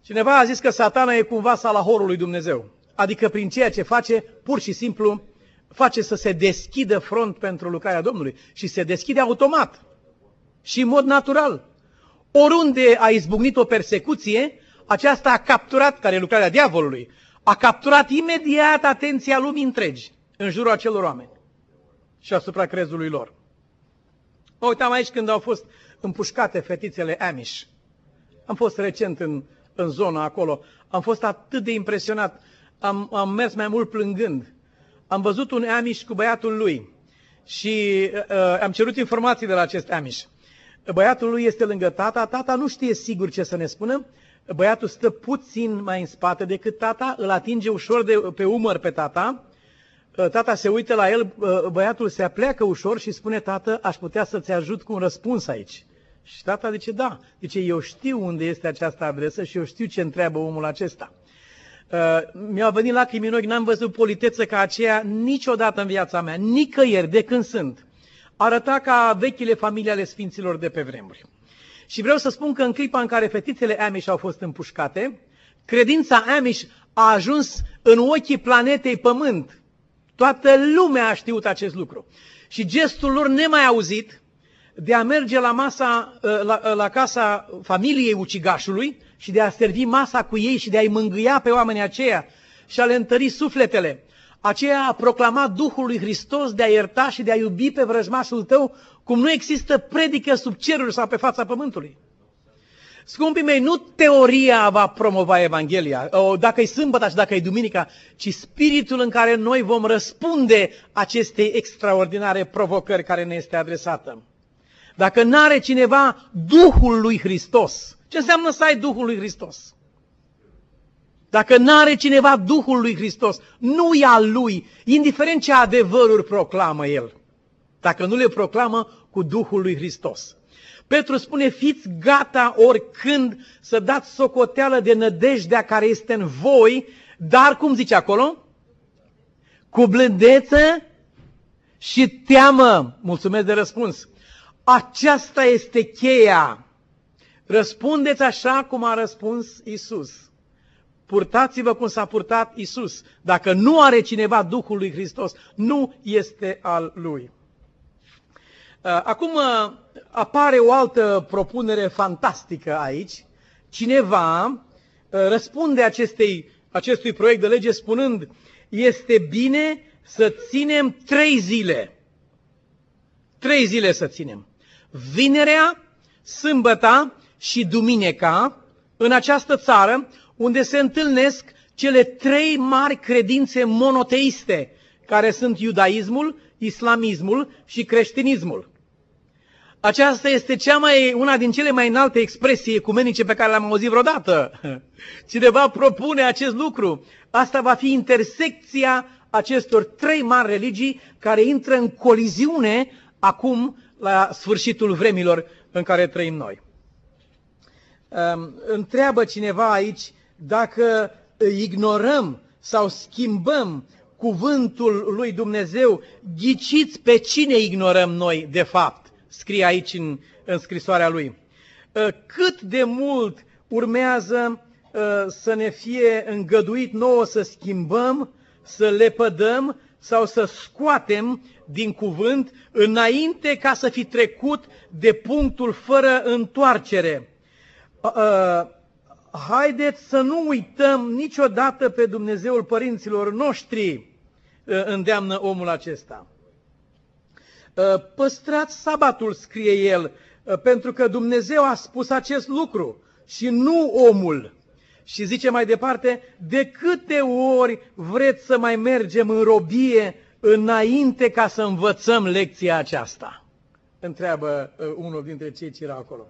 Cineva a zis că satana e cumva salahorul lui Dumnezeu. Adică prin ceea ce face, pur și simplu, face să se deschidă front pentru lucrarea Domnului. Și se deschide automat. Și în mod natural. Oriunde a izbucnit o persecuție, aceasta a capturat, care e lucrarea diavolului, a capturat imediat atenția lumii întregi în jurul acelor oameni și asupra crezului lor. Mă uitam aici când au fost împușcate fetițele Amish. Am fost recent în, în zona acolo. Am fost atât de impresionat. Am, am mers mai mult plângând. Am văzut un Amish cu băiatul lui și uh, am cerut informații de la acest Amish. Băiatul lui este lângă tata, tata nu știe sigur ce să ne spună, băiatul stă puțin mai în spate decât tata, îl atinge ușor de, pe umăr pe tata, ă, tata se uită la el, ă, băiatul se apleacă ușor și spune, tată, aș putea să-ți ajut cu un răspuns aici. Și tata zice, da, zice, eu știu unde este această adresă și eu știu ce întreabă omul acesta. Uh, mi-au venit lacrimi în ochi, n-am văzut politeță ca aceea niciodată în viața mea, nicăieri de când sunt. Arăta ca vechile familii ale sfinților de pe vremuri. Și vreau să spun că în clipa în care fetițele Amish au fost împușcate, credința Amish a ajuns în ochii planetei Pământ. Toată lumea a știut acest lucru. Și gestul lor nemai auzit de a merge la, masa, la, la casa familiei ucigașului și de a servi masa cu ei și de a-i mângâia pe oamenii aceia și a le întări sufletele. Aceea a proclamat Duhul lui Hristos de a ierta și de a iubi pe vrăjmașul tău cum nu există predică sub ceruri sau pe fața pământului. Scumpii mei, nu teoria va promova Evanghelia, dacă e sâmbătă și dacă e duminica, ci spiritul în care noi vom răspunde acestei extraordinare provocări care ne este adresată. Dacă n-are cineva Duhul lui Hristos, ce înseamnă să ai Duhul lui Hristos? Dacă n-are cineva Duhul lui Hristos, nu e al lui, indiferent ce adevăruri proclamă el dacă nu le proclamă cu Duhul lui Hristos. Petru spune, fiți gata oricând să dați socoteală de nădejdea care este în voi, dar, cum zice acolo? Cu blândețe și teamă. Mulțumesc de răspuns. Aceasta este cheia. Răspundeți așa cum a răspuns Isus. Purtați-vă cum s-a purtat Isus. Dacă nu are cineva Duhul lui Hristos, nu este al lui. Uh, acum uh, apare o altă propunere fantastică aici. Cineva uh, răspunde acestei, acestui proiect de lege spunând este bine să ținem trei zile. Trei zile să ținem. Vinerea, sâmbăta și duminica în această țară unde se întâlnesc cele trei mari credințe monoteiste, care sunt iudaismul, islamismul și creștinismul. Aceasta este cea mai, una din cele mai înalte expresii ecumenice pe care le-am auzit vreodată. Cineva propune acest lucru. Asta va fi intersecția acestor trei mari religii care intră în coliziune acum la sfârșitul vremilor în care trăim noi. Întreabă cineva aici dacă ignorăm sau schimbăm cuvântul lui Dumnezeu, ghiciți pe cine ignorăm noi de fapt scrie aici în, în scrisoarea lui. Uh, cât de mult urmează uh, să ne fie îngăduit nouă să schimbăm, să lepădăm sau să scoatem din cuvânt înainte ca să fi trecut de punctul fără întoarcere. Uh, haideți să nu uităm niciodată pe Dumnezeul părinților noștri, îndeamnă omul acesta. Păstrați sabatul, scrie el, pentru că Dumnezeu a spus acest lucru și nu omul. Și zice mai departe, de câte ori vreți să mai mergem în robie înainte ca să învățăm lecția aceasta? Întreabă uh, unul dintre cei ce era acolo.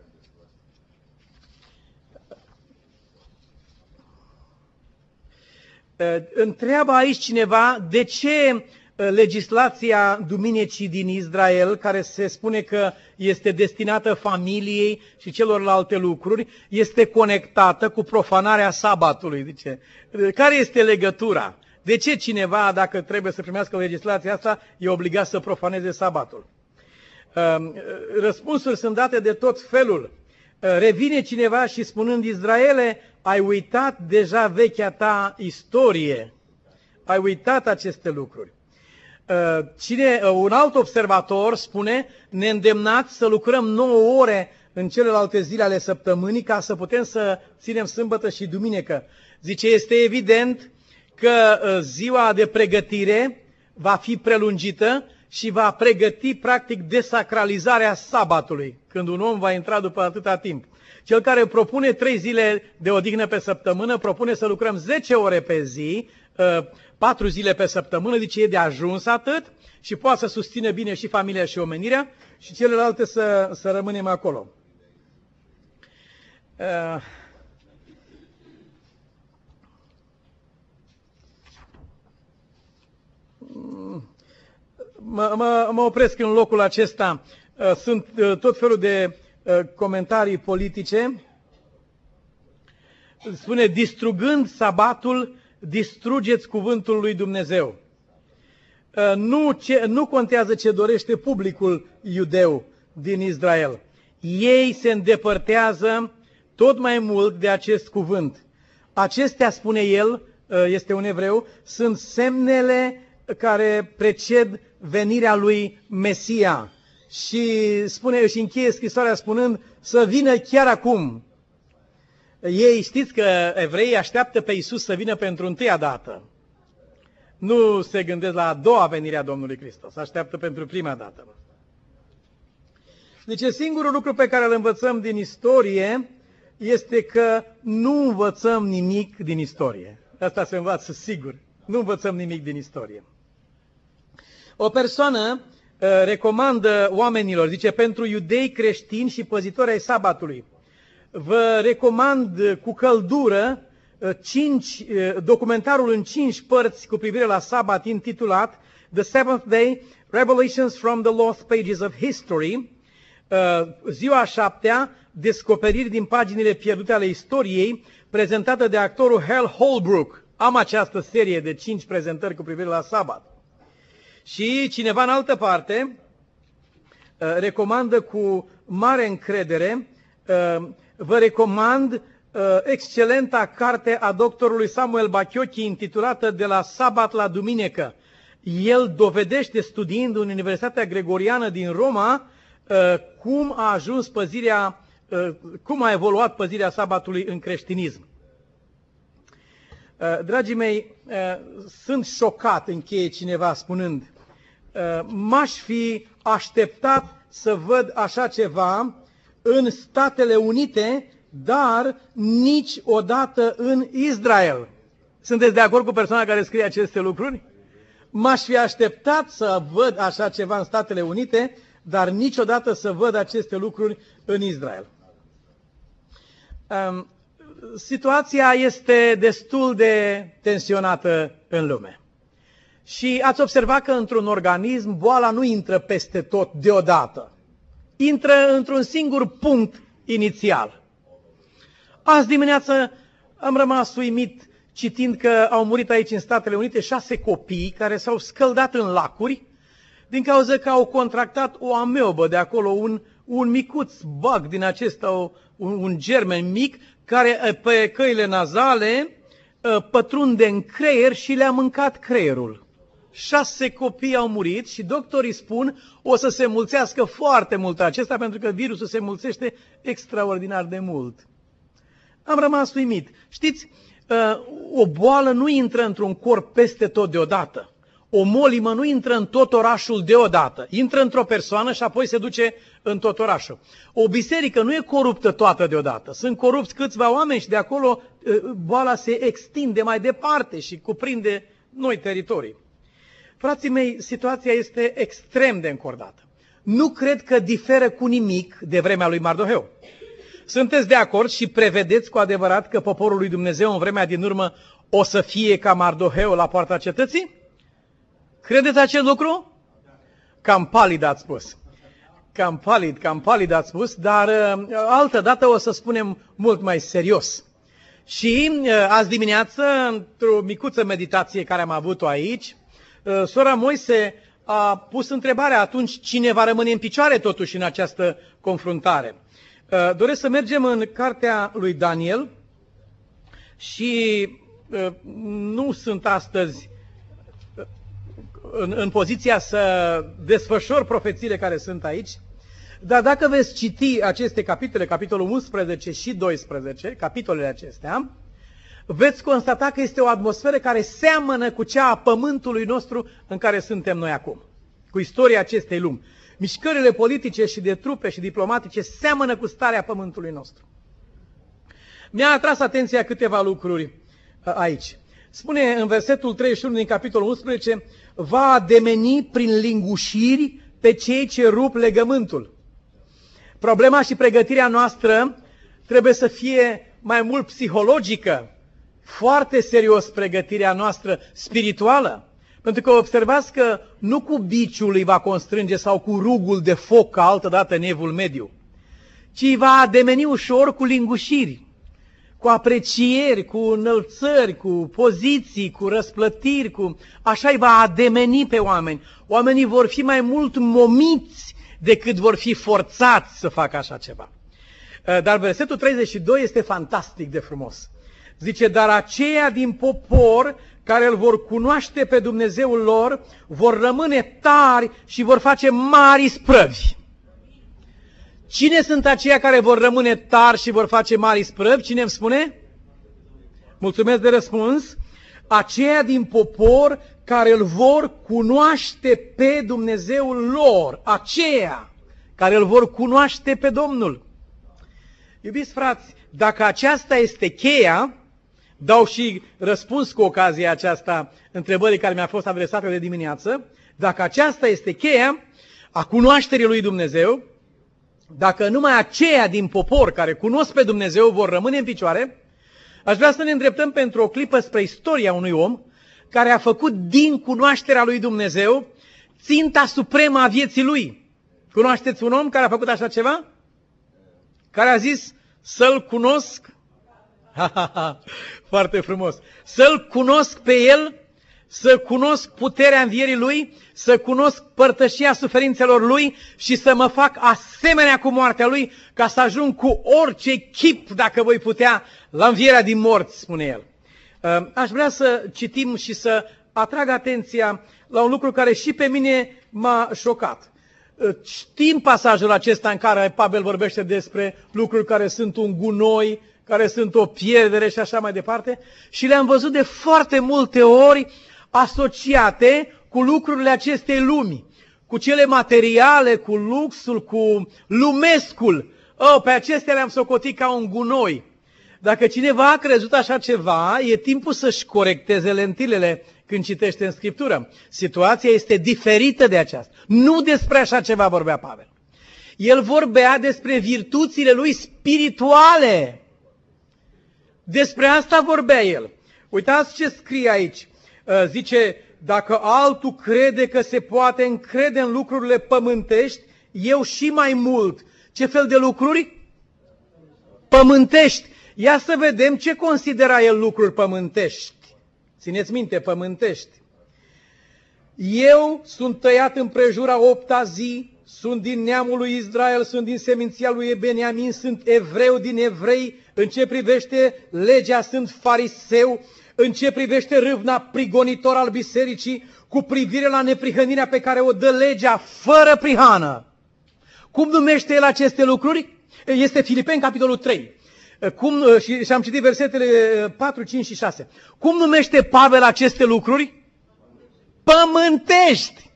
Uh, întreabă aici cineva de ce Uh, legislația Duminicii din Israel, care se spune că este destinată familiei și celorlalte lucruri, este conectată cu profanarea sabatului. Zice, uh, care este legătura? De ce cineva, dacă trebuie să primească legislația asta, e obligat să profaneze sabatul? Uh, răspunsuri sunt date de tot felul. Revine cineva și spunând, Israele, ai uitat deja vechea ta istorie. Ai uitat aceste lucruri. Uh, cine, uh, un alt observator spune, ne îndemnați să lucrăm 9 ore în celelalte zile ale săptămânii ca să putem să ținem sâmbătă și duminică. Zice, este evident că uh, ziua de pregătire va fi prelungită și va pregăti practic desacralizarea sabatului, când un om va intra după atâta timp. Cel care propune trei zile de odihnă pe săptămână propune să lucrăm 10 ore pe zi, patru zile pe săptămână, zice e de ajuns atât și poate să susține bine și familia și omenirea și celelalte să, să rămânem acolo. Mă, mă, mă opresc în locul acesta. Uh, sunt uh, tot felul de comentarii politice. Spune, distrugând sabatul, distrugeți cuvântul lui Dumnezeu. Uh, nu, ce, nu contează ce dorește publicul iudeu din Israel. Ei se îndepărtează tot mai mult de acest cuvânt. Acestea, spune el, uh, este un evreu, sunt semnele care preced venirea lui Mesia. Și spune și încheie scrisoarea spunând să vină chiar acum. Ei știți că evreii așteaptă pe Isus să vină pentru întâia dată. Nu se gândesc la a doua venire a Domnului Hristos, așteaptă pentru prima dată. Deci singurul lucru pe care îl învățăm din istorie este că nu învățăm nimic din istorie. Asta se învață sigur. Nu învățăm nimic din istorie. O persoană uh, recomandă oamenilor, zice, pentru iudei creștini și păzitori ai sabatului, vă recomand cu căldură uh, cinci, uh, documentarul în cinci părți cu privire la sabat intitulat The Seventh Day, Revelations from the Lost Pages of History, uh, ziua șaptea, descoperiri din paginile pierdute ale istoriei, prezentată de actorul Hal Holbrook. Am această serie de cinci prezentări cu privire la sabat. Și cineva în altă parte recomandă cu mare încredere vă recomand uh, excelenta carte a doctorului Samuel Bachiochi intitulată De la sabat la duminică. El dovedește, studiind în Universitatea Gregoriană din Roma, uh, cum a ajuns păzirea, uh, cum a evoluat păzirea sabatului în creștinism. Uh, dragii mei, uh, sunt șocat, încheie cineva spunând, uh, m-aș fi așteptat să văd așa ceva în Statele Unite, dar niciodată în Israel. Sunteți de acord cu persoana care scrie aceste lucruri? M-aș fi așteptat să văd așa ceva în Statele Unite, dar niciodată să văd aceste lucruri în Israel. Um, situația este destul de tensionată în lume. Și ați observat că într-un organism boala nu intră peste tot deodată intră într-un singur punct inițial. Azi dimineață am rămas uimit citind că au murit aici în Statele Unite șase copii care s-au scăldat în lacuri. din cauza că au contractat o ameobă de acolo, un, un micuț bug din acesta, un, un germen mic, care pe căile nazale pătrunde în creier și le-a mâncat creierul. Șase copii au murit și doctorii spun o să se mulțească foarte mult acesta pentru că virusul se mulțește extraordinar de mult. Am rămas uimit. Știți, o boală nu intră într-un corp peste tot deodată. O molimă nu intră în tot orașul deodată. Intră într-o persoană și apoi se duce în tot orașul. O biserică nu e coruptă toată deodată. Sunt corupți câțiva oameni și de acolo boala se extinde mai departe și cuprinde noi teritorii. Frații mei, situația este extrem de încordată. Nu cred că diferă cu nimic de vremea lui Mardoheu. Sunteți de acord și prevedeți cu adevărat că poporul lui Dumnezeu în vremea din urmă o să fie ca Mardoheu la poarta cetății? Credeți acest lucru? Cam palid ați spus. Cam palid, cam palid ați spus, dar uh, altă dată o să spunem mult mai serios. Și uh, azi dimineață, într-o micuță meditație care am avut-o aici, uh, sora Moise a pus întrebarea atunci cine va rămâne în picioare totuși în această confruntare. Doresc să mergem în cartea lui Daniel și nu sunt astăzi în, în poziția să desfășor profețiile care sunt aici, dar dacă veți citi aceste capitole, capitolul 11 și 12, capitolele acestea, veți constata că este o atmosferă care seamănă cu cea a pământului nostru în care suntem noi acum, cu istoria acestei lumi. Mișcările politice și de trupe și diplomatice seamănă cu starea pământului nostru. Mi-a atras atenția câteva lucruri aici. Spune în versetul 31 din capitolul 11, va ademeni prin lingușiri pe cei ce rup legământul. Problema și pregătirea noastră trebuie să fie mai mult psihologică, foarte serios pregătirea noastră spirituală. Pentru că observați că nu cu biciul îi va constrânge sau cu rugul de foc ca altădată în evul mediu, ci îi va ademeni ușor cu lingușiri cu aprecieri, cu înălțări, cu poziții, cu răsplătiri, cu... așa îi va ademeni pe oameni. Oamenii vor fi mai mult momiți decât vor fi forțați să facă așa ceva. Uh, dar versetul 32 este fantastic de frumos. Zice, dar aceia din popor care îl vor cunoaște pe Dumnezeul lor vor rămâne tari și vor face mari sprăvi. Cine sunt aceia care vor rămâne tari și vor face mari sprăvi? Cine îmi spune? Mulțumesc de răspuns. Aceia din popor care îl vor cunoaște pe Dumnezeul lor. Aceia care îl vor cunoaște pe Domnul. Iubiți frați, dacă aceasta este cheia, dau și răspuns cu ocazia aceasta întrebării care mi-a fost adresată de dimineață, dacă aceasta este cheia a cunoașterii lui Dumnezeu, dacă numai aceia din popor care cunosc pe Dumnezeu vor rămâne în picioare, aș vrea să ne îndreptăm pentru o clipă spre istoria unui om care a făcut din cunoașterea lui Dumnezeu ținta supremă a vieții lui. Cunoașteți un om care a făcut așa ceva? Care a zis să-l cunosc? Foarte frumos. Să-l cunosc pe el să cunosc puterea învierii Lui, să cunosc părtășia suferințelor Lui și să mă fac asemenea cu moartea Lui, ca să ajung cu orice chip, dacă voi putea, la învierea din morți, spune El. Uh, aș vrea să citim și să atrag atenția la un lucru care și pe mine m-a șocat. Uh, știm pasajul acesta în care Pavel vorbește despre lucruri care sunt un gunoi, care sunt o pierdere și așa mai departe, și le-am văzut de foarte multe ori asociate cu lucrurile acestei lumi, cu cele materiale, cu luxul, cu lumescul. Oh, pe acestea le-am socotit ca un gunoi. Dacă cineva a crezut așa ceva, e timpul să-și corecteze lentilele când citește în Scriptură. Situația este diferită de aceasta. Nu despre așa ceva vorbea Pavel. El vorbea despre virtuțile lui spirituale. Despre asta vorbea el. Uitați ce scrie aici. Uh, zice, dacă altul crede că se poate încrede în lucrurile pământești, eu și mai mult. Ce fel de lucruri? Pământești. Ia să vedem ce considera el lucruri pământești. Țineți minte, pământești. Eu sunt tăiat în prejura opta zi, sunt din neamul lui Israel, sunt din seminția lui Beniamin, sunt evreu din evrei, în ce privește legea sunt fariseu, în ce privește râvna prigonitor al bisericii, cu privire la neprihănirea pe care o dă legea fără prihană. Cum numește el aceste lucruri? Este Filipeni, capitolul 3. Cum, și, și am citit versetele 4, 5 și 6. Cum numește Pavel aceste lucruri? Pământești!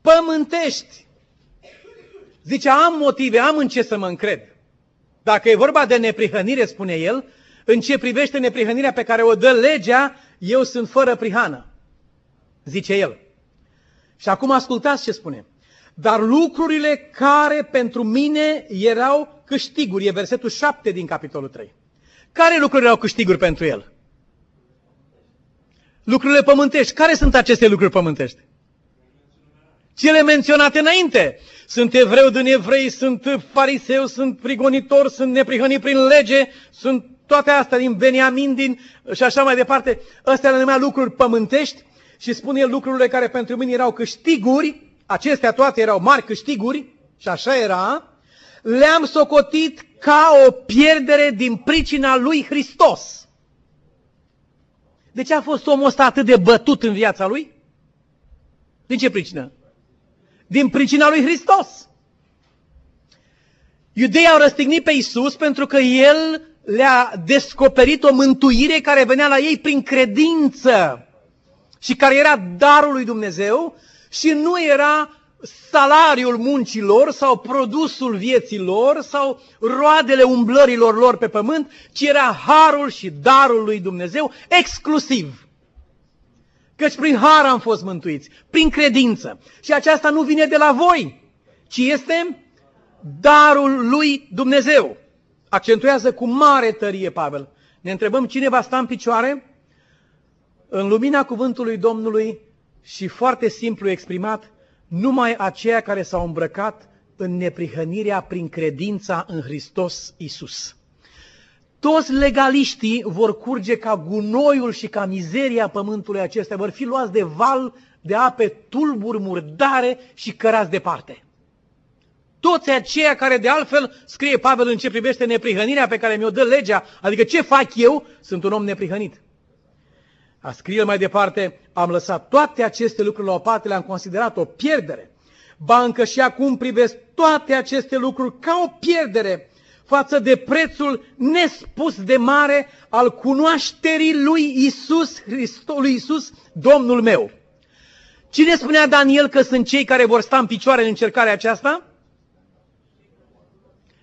Pământești! Zice, am motive, am în ce să mă încred. Dacă e vorba de neprihănire, spune el, în ce privește neprihănirea pe care o dă legea, eu sunt fără prihană. Zice el. Și acum ascultați ce spune. Dar lucrurile care pentru mine erau câștiguri, e versetul 7 din capitolul 3. Care lucruri erau câștiguri pentru el? Lucrurile pământești. Care sunt aceste lucruri pământești? Cele menționate înainte. Sunt evreu din evrei, sunt fariseu, sunt prigonitor, sunt neprihănit prin lege, sunt toate astea din Beniamin din, și așa mai departe. Astea le numea lucruri pământești și spune el lucrurile care pentru mine erau câștiguri, acestea toate erau mari câștiguri, și așa era, le-am socotit ca o pierdere din pricina lui Hristos. De ce a fost omul ăsta atât de bătut în viața lui? Din ce pricină? Din pricina lui Hristos. Iudeii au răstignit pe Isus pentru că El le-a descoperit o mântuire care venea la ei prin credință și care era darul lui Dumnezeu și nu era salariul muncilor sau produsul vieții lor sau roadele umblărilor lor pe pământ, ci era harul și darul lui Dumnezeu exclusiv. Căci prin har am fost mântuiți, prin credință. Și aceasta nu vine de la voi, ci este darul lui Dumnezeu. Accentuează cu mare tărie Pavel. Ne întrebăm cine va sta în picioare? În lumina cuvântului Domnului și foarte simplu exprimat, numai aceia care s-au îmbrăcat în neprihănirea prin credința în Hristos Isus. Toți legaliștii vor curge ca gunoiul și ca mizeria pământului acesta, vor fi luați de val de ape tulburi, murdare și cărați departe. Toți aceia care de altfel, scrie Pavel în ce privește neprihănirea pe care mi-o dă legea, adică ce fac eu, sunt un om neprihănit. A scrie mai departe, am lăsat toate aceste lucruri la o parte, le-am considerat o pierdere. Ba încă și acum privesc toate aceste lucruri ca o pierdere față de prețul nespus de mare al cunoașterii lui Isus, Hristos, lui Isus, Domnul meu. Cine spunea Daniel că sunt cei care vor sta în picioare în încercarea aceasta?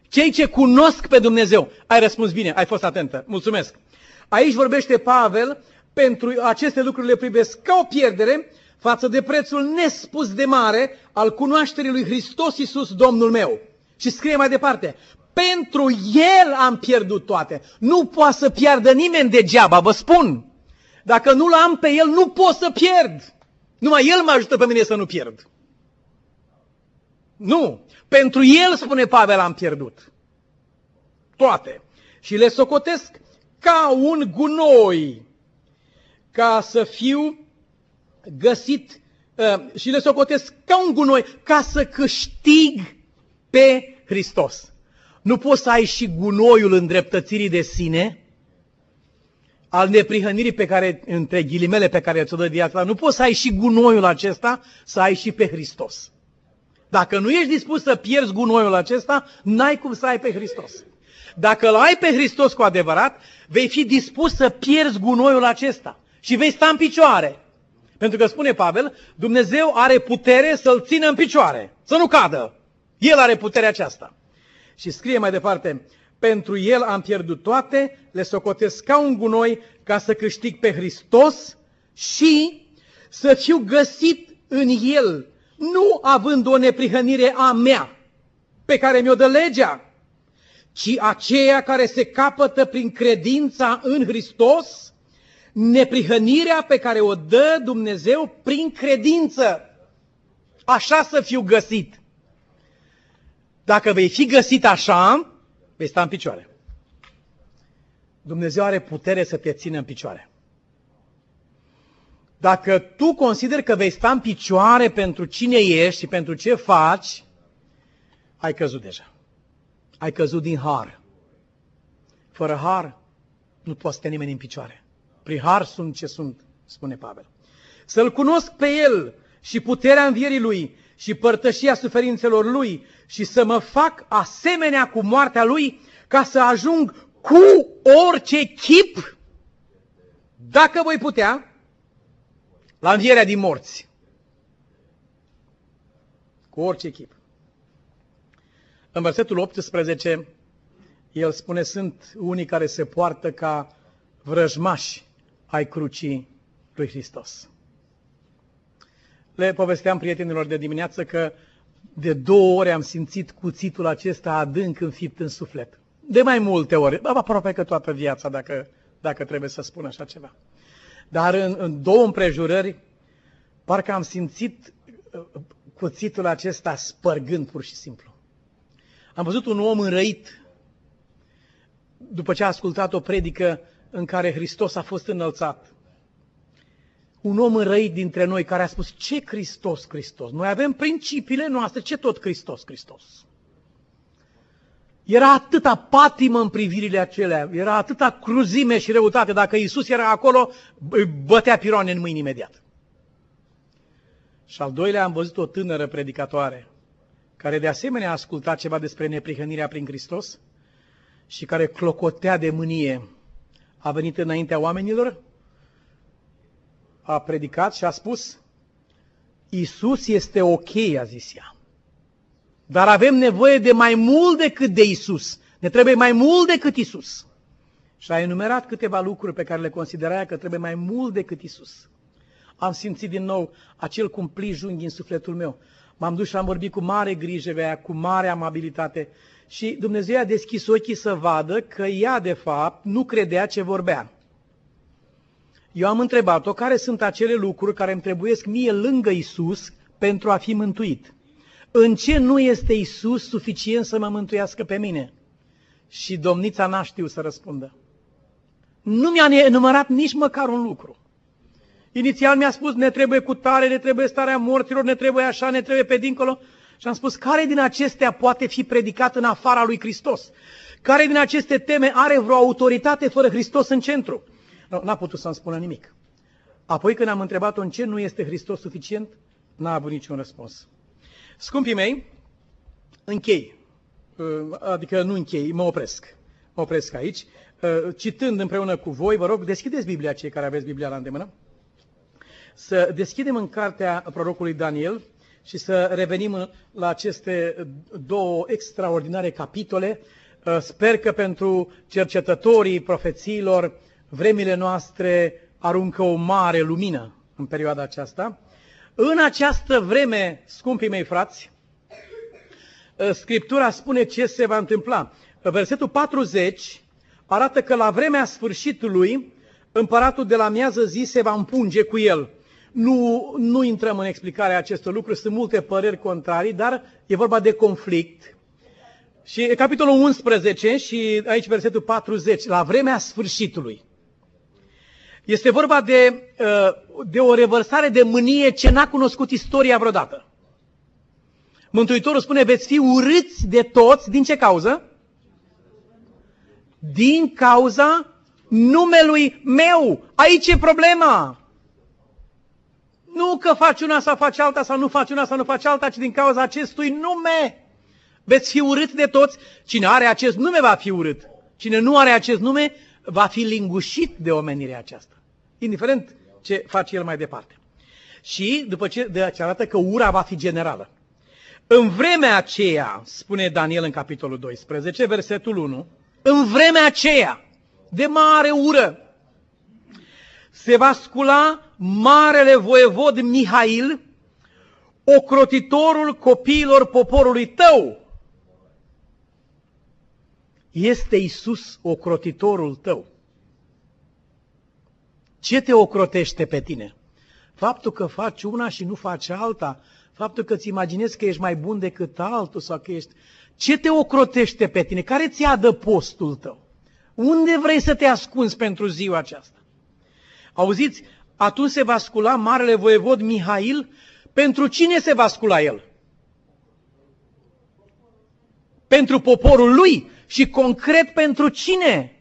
Cei ce cunosc pe Dumnezeu. Ai răspuns bine, ai fost atentă. Mulțumesc. Aici vorbește Pavel pentru aceste lucruri le privesc ca o pierdere față de prețul nespus de mare al cunoașterii lui Hristos Iisus, Domnul meu. Și scrie mai departe, pentru El am pierdut toate. Nu poate să piardă nimeni degeaba, vă spun. Dacă nu-L am pe El, nu pot să pierd. Numai El mă ajută pe mine să nu pierd. Nu. Pentru El, spune Pavel, am pierdut. Toate. Și le socotesc ca un gunoi ca să fiu găsit uh, și le socotesc ca un gunoi, ca să câștig pe Hristos. Nu poți să ai și gunoiul îndreptățirii de sine, al neprihănirii pe care, între ghilimele pe care ți-o dă viața, nu poți să ai și gunoiul acesta, să ai și pe Hristos. Dacă nu ești dispus să pierzi gunoiul acesta, n-ai cum să ai pe Hristos. Dacă îl ai pe Hristos cu adevărat, vei fi dispus să pierzi gunoiul acesta și vei sta în picioare. Pentru că spune Pavel, Dumnezeu are putere să-l țină în picioare, să nu cadă. El are puterea aceasta. Și scrie mai departe, pentru el am pierdut toate, le socotesc ca un gunoi ca să câștig pe Hristos și să fiu găsit în el, nu având o neprihănire a mea, pe care mi-o dă legea, ci aceea care se capătă prin credința în Hristos, neprihănirea pe care o dă Dumnezeu prin credință. Așa să fiu găsit. Dacă vei fi găsit așa, vei sta în picioare. Dumnezeu are putere să te țină în picioare. Dacă tu consideri că vei sta în picioare pentru cine ești și pentru ce faci, ai căzut deja. Ai căzut din har. Fără har nu poți să te nimeni în picioare. Prin har sunt ce sunt, spune Pavel. Să-L cunosc pe El și puterea învierii Lui și părtășia suferințelor Lui și să mă fac asemenea cu moartea Lui ca să ajung cu orice chip, dacă voi putea, la învierea din morți. Cu orice chip. În versetul 18, el spune, sunt unii care se poartă ca vrăjmași ai crucii lui Hristos. Le povesteam prietenilor de dimineață că de două ori am simțit cuțitul acesta adânc înfipt în suflet. De mai multe ori, aproape că toată viața, dacă, dacă trebuie să spun așa ceva. Dar în, în două împrejurări, parcă am simțit uh, cuțitul acesta spărgând pur și simplu. Am văzut un om înrăit după ce a ascultat o predică în care Hristos a fost înălțat. Un om înrăit dintre noi care a spus, ce Hristos, Hristos? Noi avem principiile noastre, ce tot Hristos, Hristos? Era atâta patimă în privirile acelea, era atâta cruzime și răutate. Dacă Isus era acolo, îi bătea piroane în mâini imediat. Și al doilea am văzut o tânără predicatoare, care de asemenea a ascultat ceva despre neprihănirea prin Hristos și care clocotea de mânie. A venit înaintea oamenilor, a predicat și a spus, Isus este ok, a zis ea. Dar avem nevoie de mai mult decât de Isus. Ne trebuie mai mult decât Isus. Și a enumerat câteva lucruri pe care le considera că trebuie mai mult decât Isus. Am simțit din nou acel cumplit junghi în sufletul meu. M-am dus și am vorbit cu mare grijă pe ea, cu mare amabilitate și Dumnezeu a deschis ochii să vadă că ea, de fapt, nu credea ce vorbea. Eu am întrebat-o care sunt acele lucruri care îmi trebuiesc mie lângă Isus pentru a fi mântuit. În ce nu este Isus suficient să mă mântuiască pe mine? Și domnița n-a știu să răspundă. Nu mi-a enumerat nici măcar un lucru. Inițial mi-a spus, ne trebuie cu tare, ne trebuie starea morților, ne trebuie așa, ne trebuie pe dincolo. Și am spus, care din acestea poate fi predicat în afara lui Hristos? Care din aceste teme are vreo autoritate fără Hristos în centru? Nu, n-a putut să-mi spună nimic. Apoi când am întrebat-o în ce nu este Hristos suficient, n-a avut niciun răspuns. Scumpii mei, închei, uh, adică nu închei, mă opresc. Mă opresc aici, uh, citând împreună cu voi, vă rog, deschideți Biblia, cei care aveți Biblia la îndemână, să deschidem în cartea prorocului Daniel și să revenim la aceste două extraordinare capitole. Uh, sper că pentru cercetătorii profețiilor vremile noastre aruncă o mare lumină în perioada aceasta. În această vreme, scumpii mei frați, ă, Scriptura spune ce se va întâmpla. Versetul 40 arată că la vremea sfârșitului împăratul de la miază zi se va împunge cu el. Nu, nu intrăm în explicarea acestor lucruri, sunt multe păreri contrarii, dar e vorba de conflict. Și capitolul 11 și aici versetul 40, la vremea sfârșitului. Este vorba de, uh, de o revărsare de mânie ce n-a cunoscut istoria vreodată. Mântuitorul spune, veți fi urâți de toți, din ce cauză? Din cauza numelui meu. Aici e problema. Nu că faci una sau faci alta sau nu faci una sau nu faci alta, ci din cauza acestui nume. Veți fi urât de toți. Cine are acest nume va fi urât. Cine nu are acest nume va fi lingușit de omenirea aceasta indiferent ce face el mai departe. Și după ce, de ce arată că ura va fi generală. În vremea aceea, spune Daniel în capitolul 12, versetul 1, în vremea aceea de mare ură, se va scula marele voievod Mihail, ocrotitorul copiilor poporului tău. Este Isus ocrotitorul tău. Ce te ocrotește pe tine? Faptul că faci una și nu faci alta, faptul că îți imaginezi că ești mai bun decât altul sau că ești... Ce te ocrotește pe tine? Care ți adă postul tău? Unde vrei să te ascunzi pentru ziua aceasta? Auziți, atunci se va scula marele voievod Mihail. Pentru cine se va scula el? Pentru poporul lui și concret pentru cine?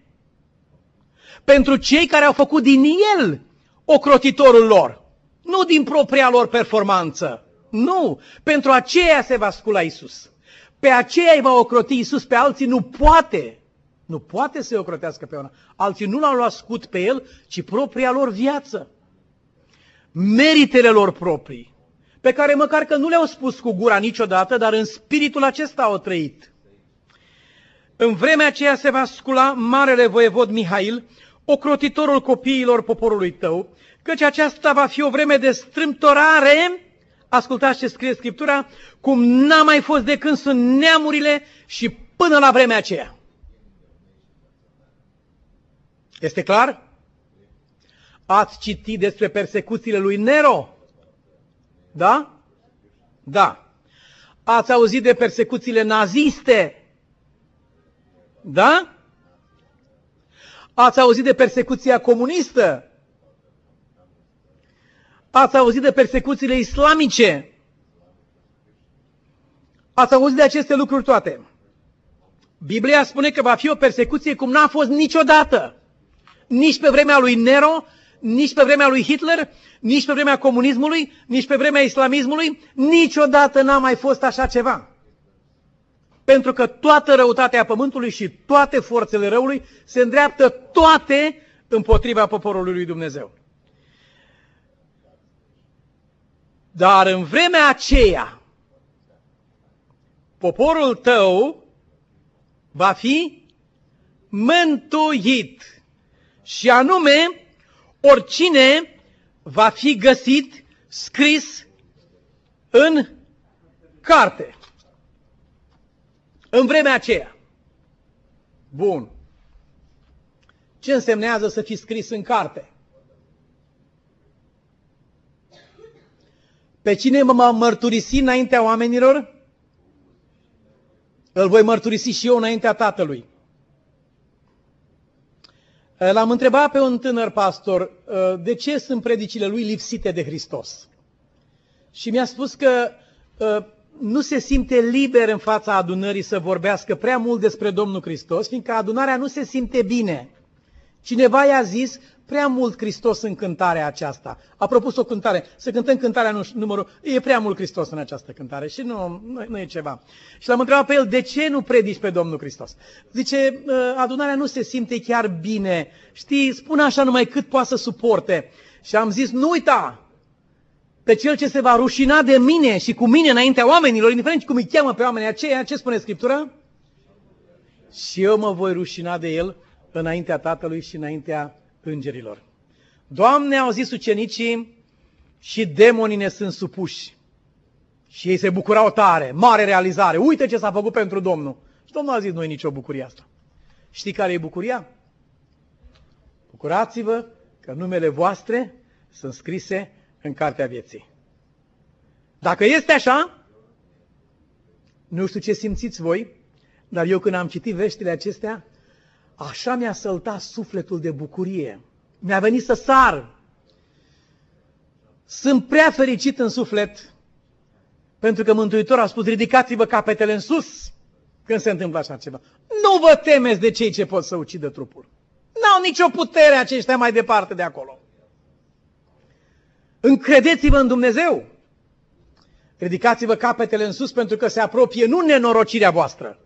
Pentru cei care au făcut din el ocrotitorul lor, nu din propria lor performanță. Nu, pentru aceea se va scula Isus. Pe aceea îi va ocroti Isus, pe alții nu poate. Nu poate să-i ocrotească pe una. Alții nu l-au luat scut pe el, ci propria lor viață. Meritele lor proprii, pe care măcar că nu le-au spus cu gura niciodată, dar în spiritul acesta au trăit. În vremea aceea se va scula marele voievod Mihail, ocrotitorul copiilor poporului tău, căci aceasta va fi o vreme de strâmtorare, ascultați ce scrie Scriptura, cum n-a mai fost de când sunt neamurile și până la vremea aceea. Este clar? Ați citit despre persecuțiile lui Nero? Da? Da. Ați auzit de persecuțiile naziste? Da? Ați auzit de persecuția comunistă? Ați auzit de persecuțiile islamice? Ați auzit de aceste lucruri toate? Biblia spune că va fi o persecuție cum n-a fost niciodată. Nici pe vremea lui Nero, nici pe vremea lui Hitler, nici pe vremea comunismului, nici pe vremea islamismului, niciodată n-a mai fost așa ceva. Pentru că toată răutatea pământului și toate forțele răului se îndreaptă toate împotriva poporului lui Dumnezeu. Dar în vremea aceea, poporul tău va fi mântuit. Și anume, oricine va fi găsit scris în carte. În vremea aceea. Bun. Ce însemnează să fii scris în carte? Pe cine mă mărturisi înaintea oamenilor? Îl voi mărturisi și eu înaintea Tatălui. L-am întrebat pe un tânăr pastor uh, de ce sunt predicile lui lipsite de Hristos. Și mi-a spus că uh, nu se simte liber în fața adunării să vorbească prea mult despre Domnul Hristos, fiindcă adunarea nu se simte bine. Cineva i-a zis, prea mult Hristos în cântarea aceasta. A propus o cântare, să cântăm cântarea numărul, e prea mult Hristos în această cântare și nu, nu, nu e ceva. Și l-am întrebat pe el, de ce nu predici pe Domnul Hristos? Zice, ă, adunarea nu se simte chiar bine, știi, spune așa numai cât poate să suporte. Și am zis, nu uita, pe cel ce se va rușina de mine și cu mine înaintea oamenilor, indiferent cum îi cheamă pe oamenii aceia, ce spune Scriptura? Și eu mă voi rușina de el înaintea Tatălui și înaintea îngerilor. Doamne, au zis ucenicii, și demonii ne sunt supuși. Și ei se bucurau tare, mare realizare. Uite ce s-a făcut pentru Domnul. Și Domnul a zis, nu e nicio bucurie asta. Știi care e bucuria? Bucurați-vă că numele voastre sunt scrise în cartea vieții. Dacă este așa, nu știu ce simțiți voi, dar eu când am citit veștile acestea, Așa mi-a săltat sufletul de bucurie. Mi-a venit să sar. Sunt prea fericit în suflet pentru că Mântuitorul a spus, ridicați-vă capetele în sus când se întâmplă așa ceva. Nu vă temeți de cei ce pot să ucidă trupul. N-au nicio putere aceștia mai departe de acolo. Încredeți-vă în Dumnezeu. Ridicați-vă capetele în sus pentru că se apropie nu nenorocirea voastră,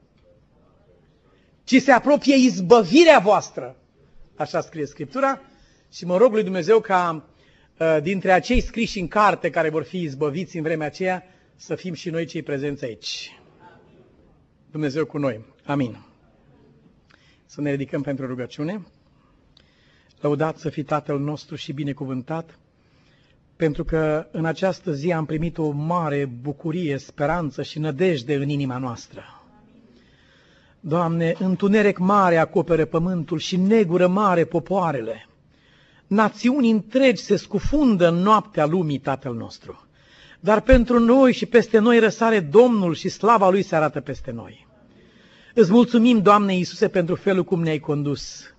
ci se apropie izbăvirea voastră. Așa scrie Scriptura și mă rog lui Dumnezeu ca uh, dintre acei scriși în carte care vor fi izbăviți în vremea aceea, să fim și noi cei prezenți aici. Dumnezeu cu noi. Amin. Să ne ridicăm pentru rugăciune. Lăudat să fii Tatăl nostru și binecuvântat, pentru că în această zi am primit o mare bucurie, speranță și nădejde în inima noastră. Doamne, întuneric mare acopere pământul și negură mare popoarele. Națiuni întregi se scufundă în noaptea lumii, Tatăl nostru. Dar pentru noi și peste noi răsare Domnul și slava Lui se arată peste noi. Îți mulțumim, Doamne Iisuse, pentru felul cum ne-ai condus.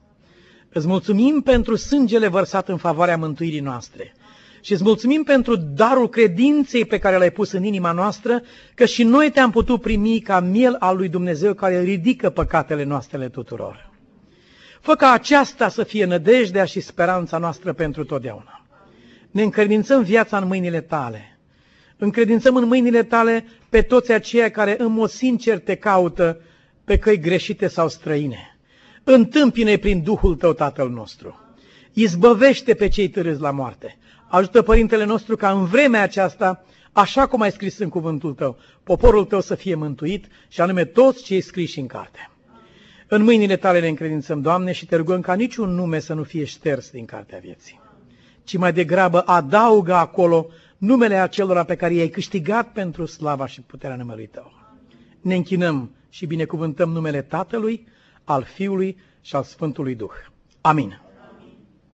Îți mulțumim pentru sângele vărsat în favoarea mântuirii noastre. Și îți mulțumim pentru darul credinței pe care l-ai pus în inima noastră, că și noi te-am putut primi ca miel al lui Dumnezeu care ridică păcatele noastre tuturor. Fă ca aceasta să fie nădejdea și speranța noastră pentru totdeauna. Ne încredințăm viața în mâinile tale. Încredințăm în mâinile tale pe toți aceia care în mod sincer te caută pe căi greșite sau străine. Întâmpine prin Duhul tău, Tatăl nostru. Izbăvește pe cei târâți la moarte. Ajută Părintele nostru ca în vremea aceasta, așa cum ai scris în cuvântul tău, poporul tău să fie mântuit și anume toți cei scriși în carte. În mâinile tale ne încredințăm, Doamne, și te rugăm ca niciun nume să nu fie șters din cartea vieții, ci mai degrabă adaugă acolo numele acelora pe care i-ai câștigat pentru slava și puterea numelui Tău. Ne închinăm și binecuvântăm numele Tatălui, al Fiului și al Sfântului Duh. Amin.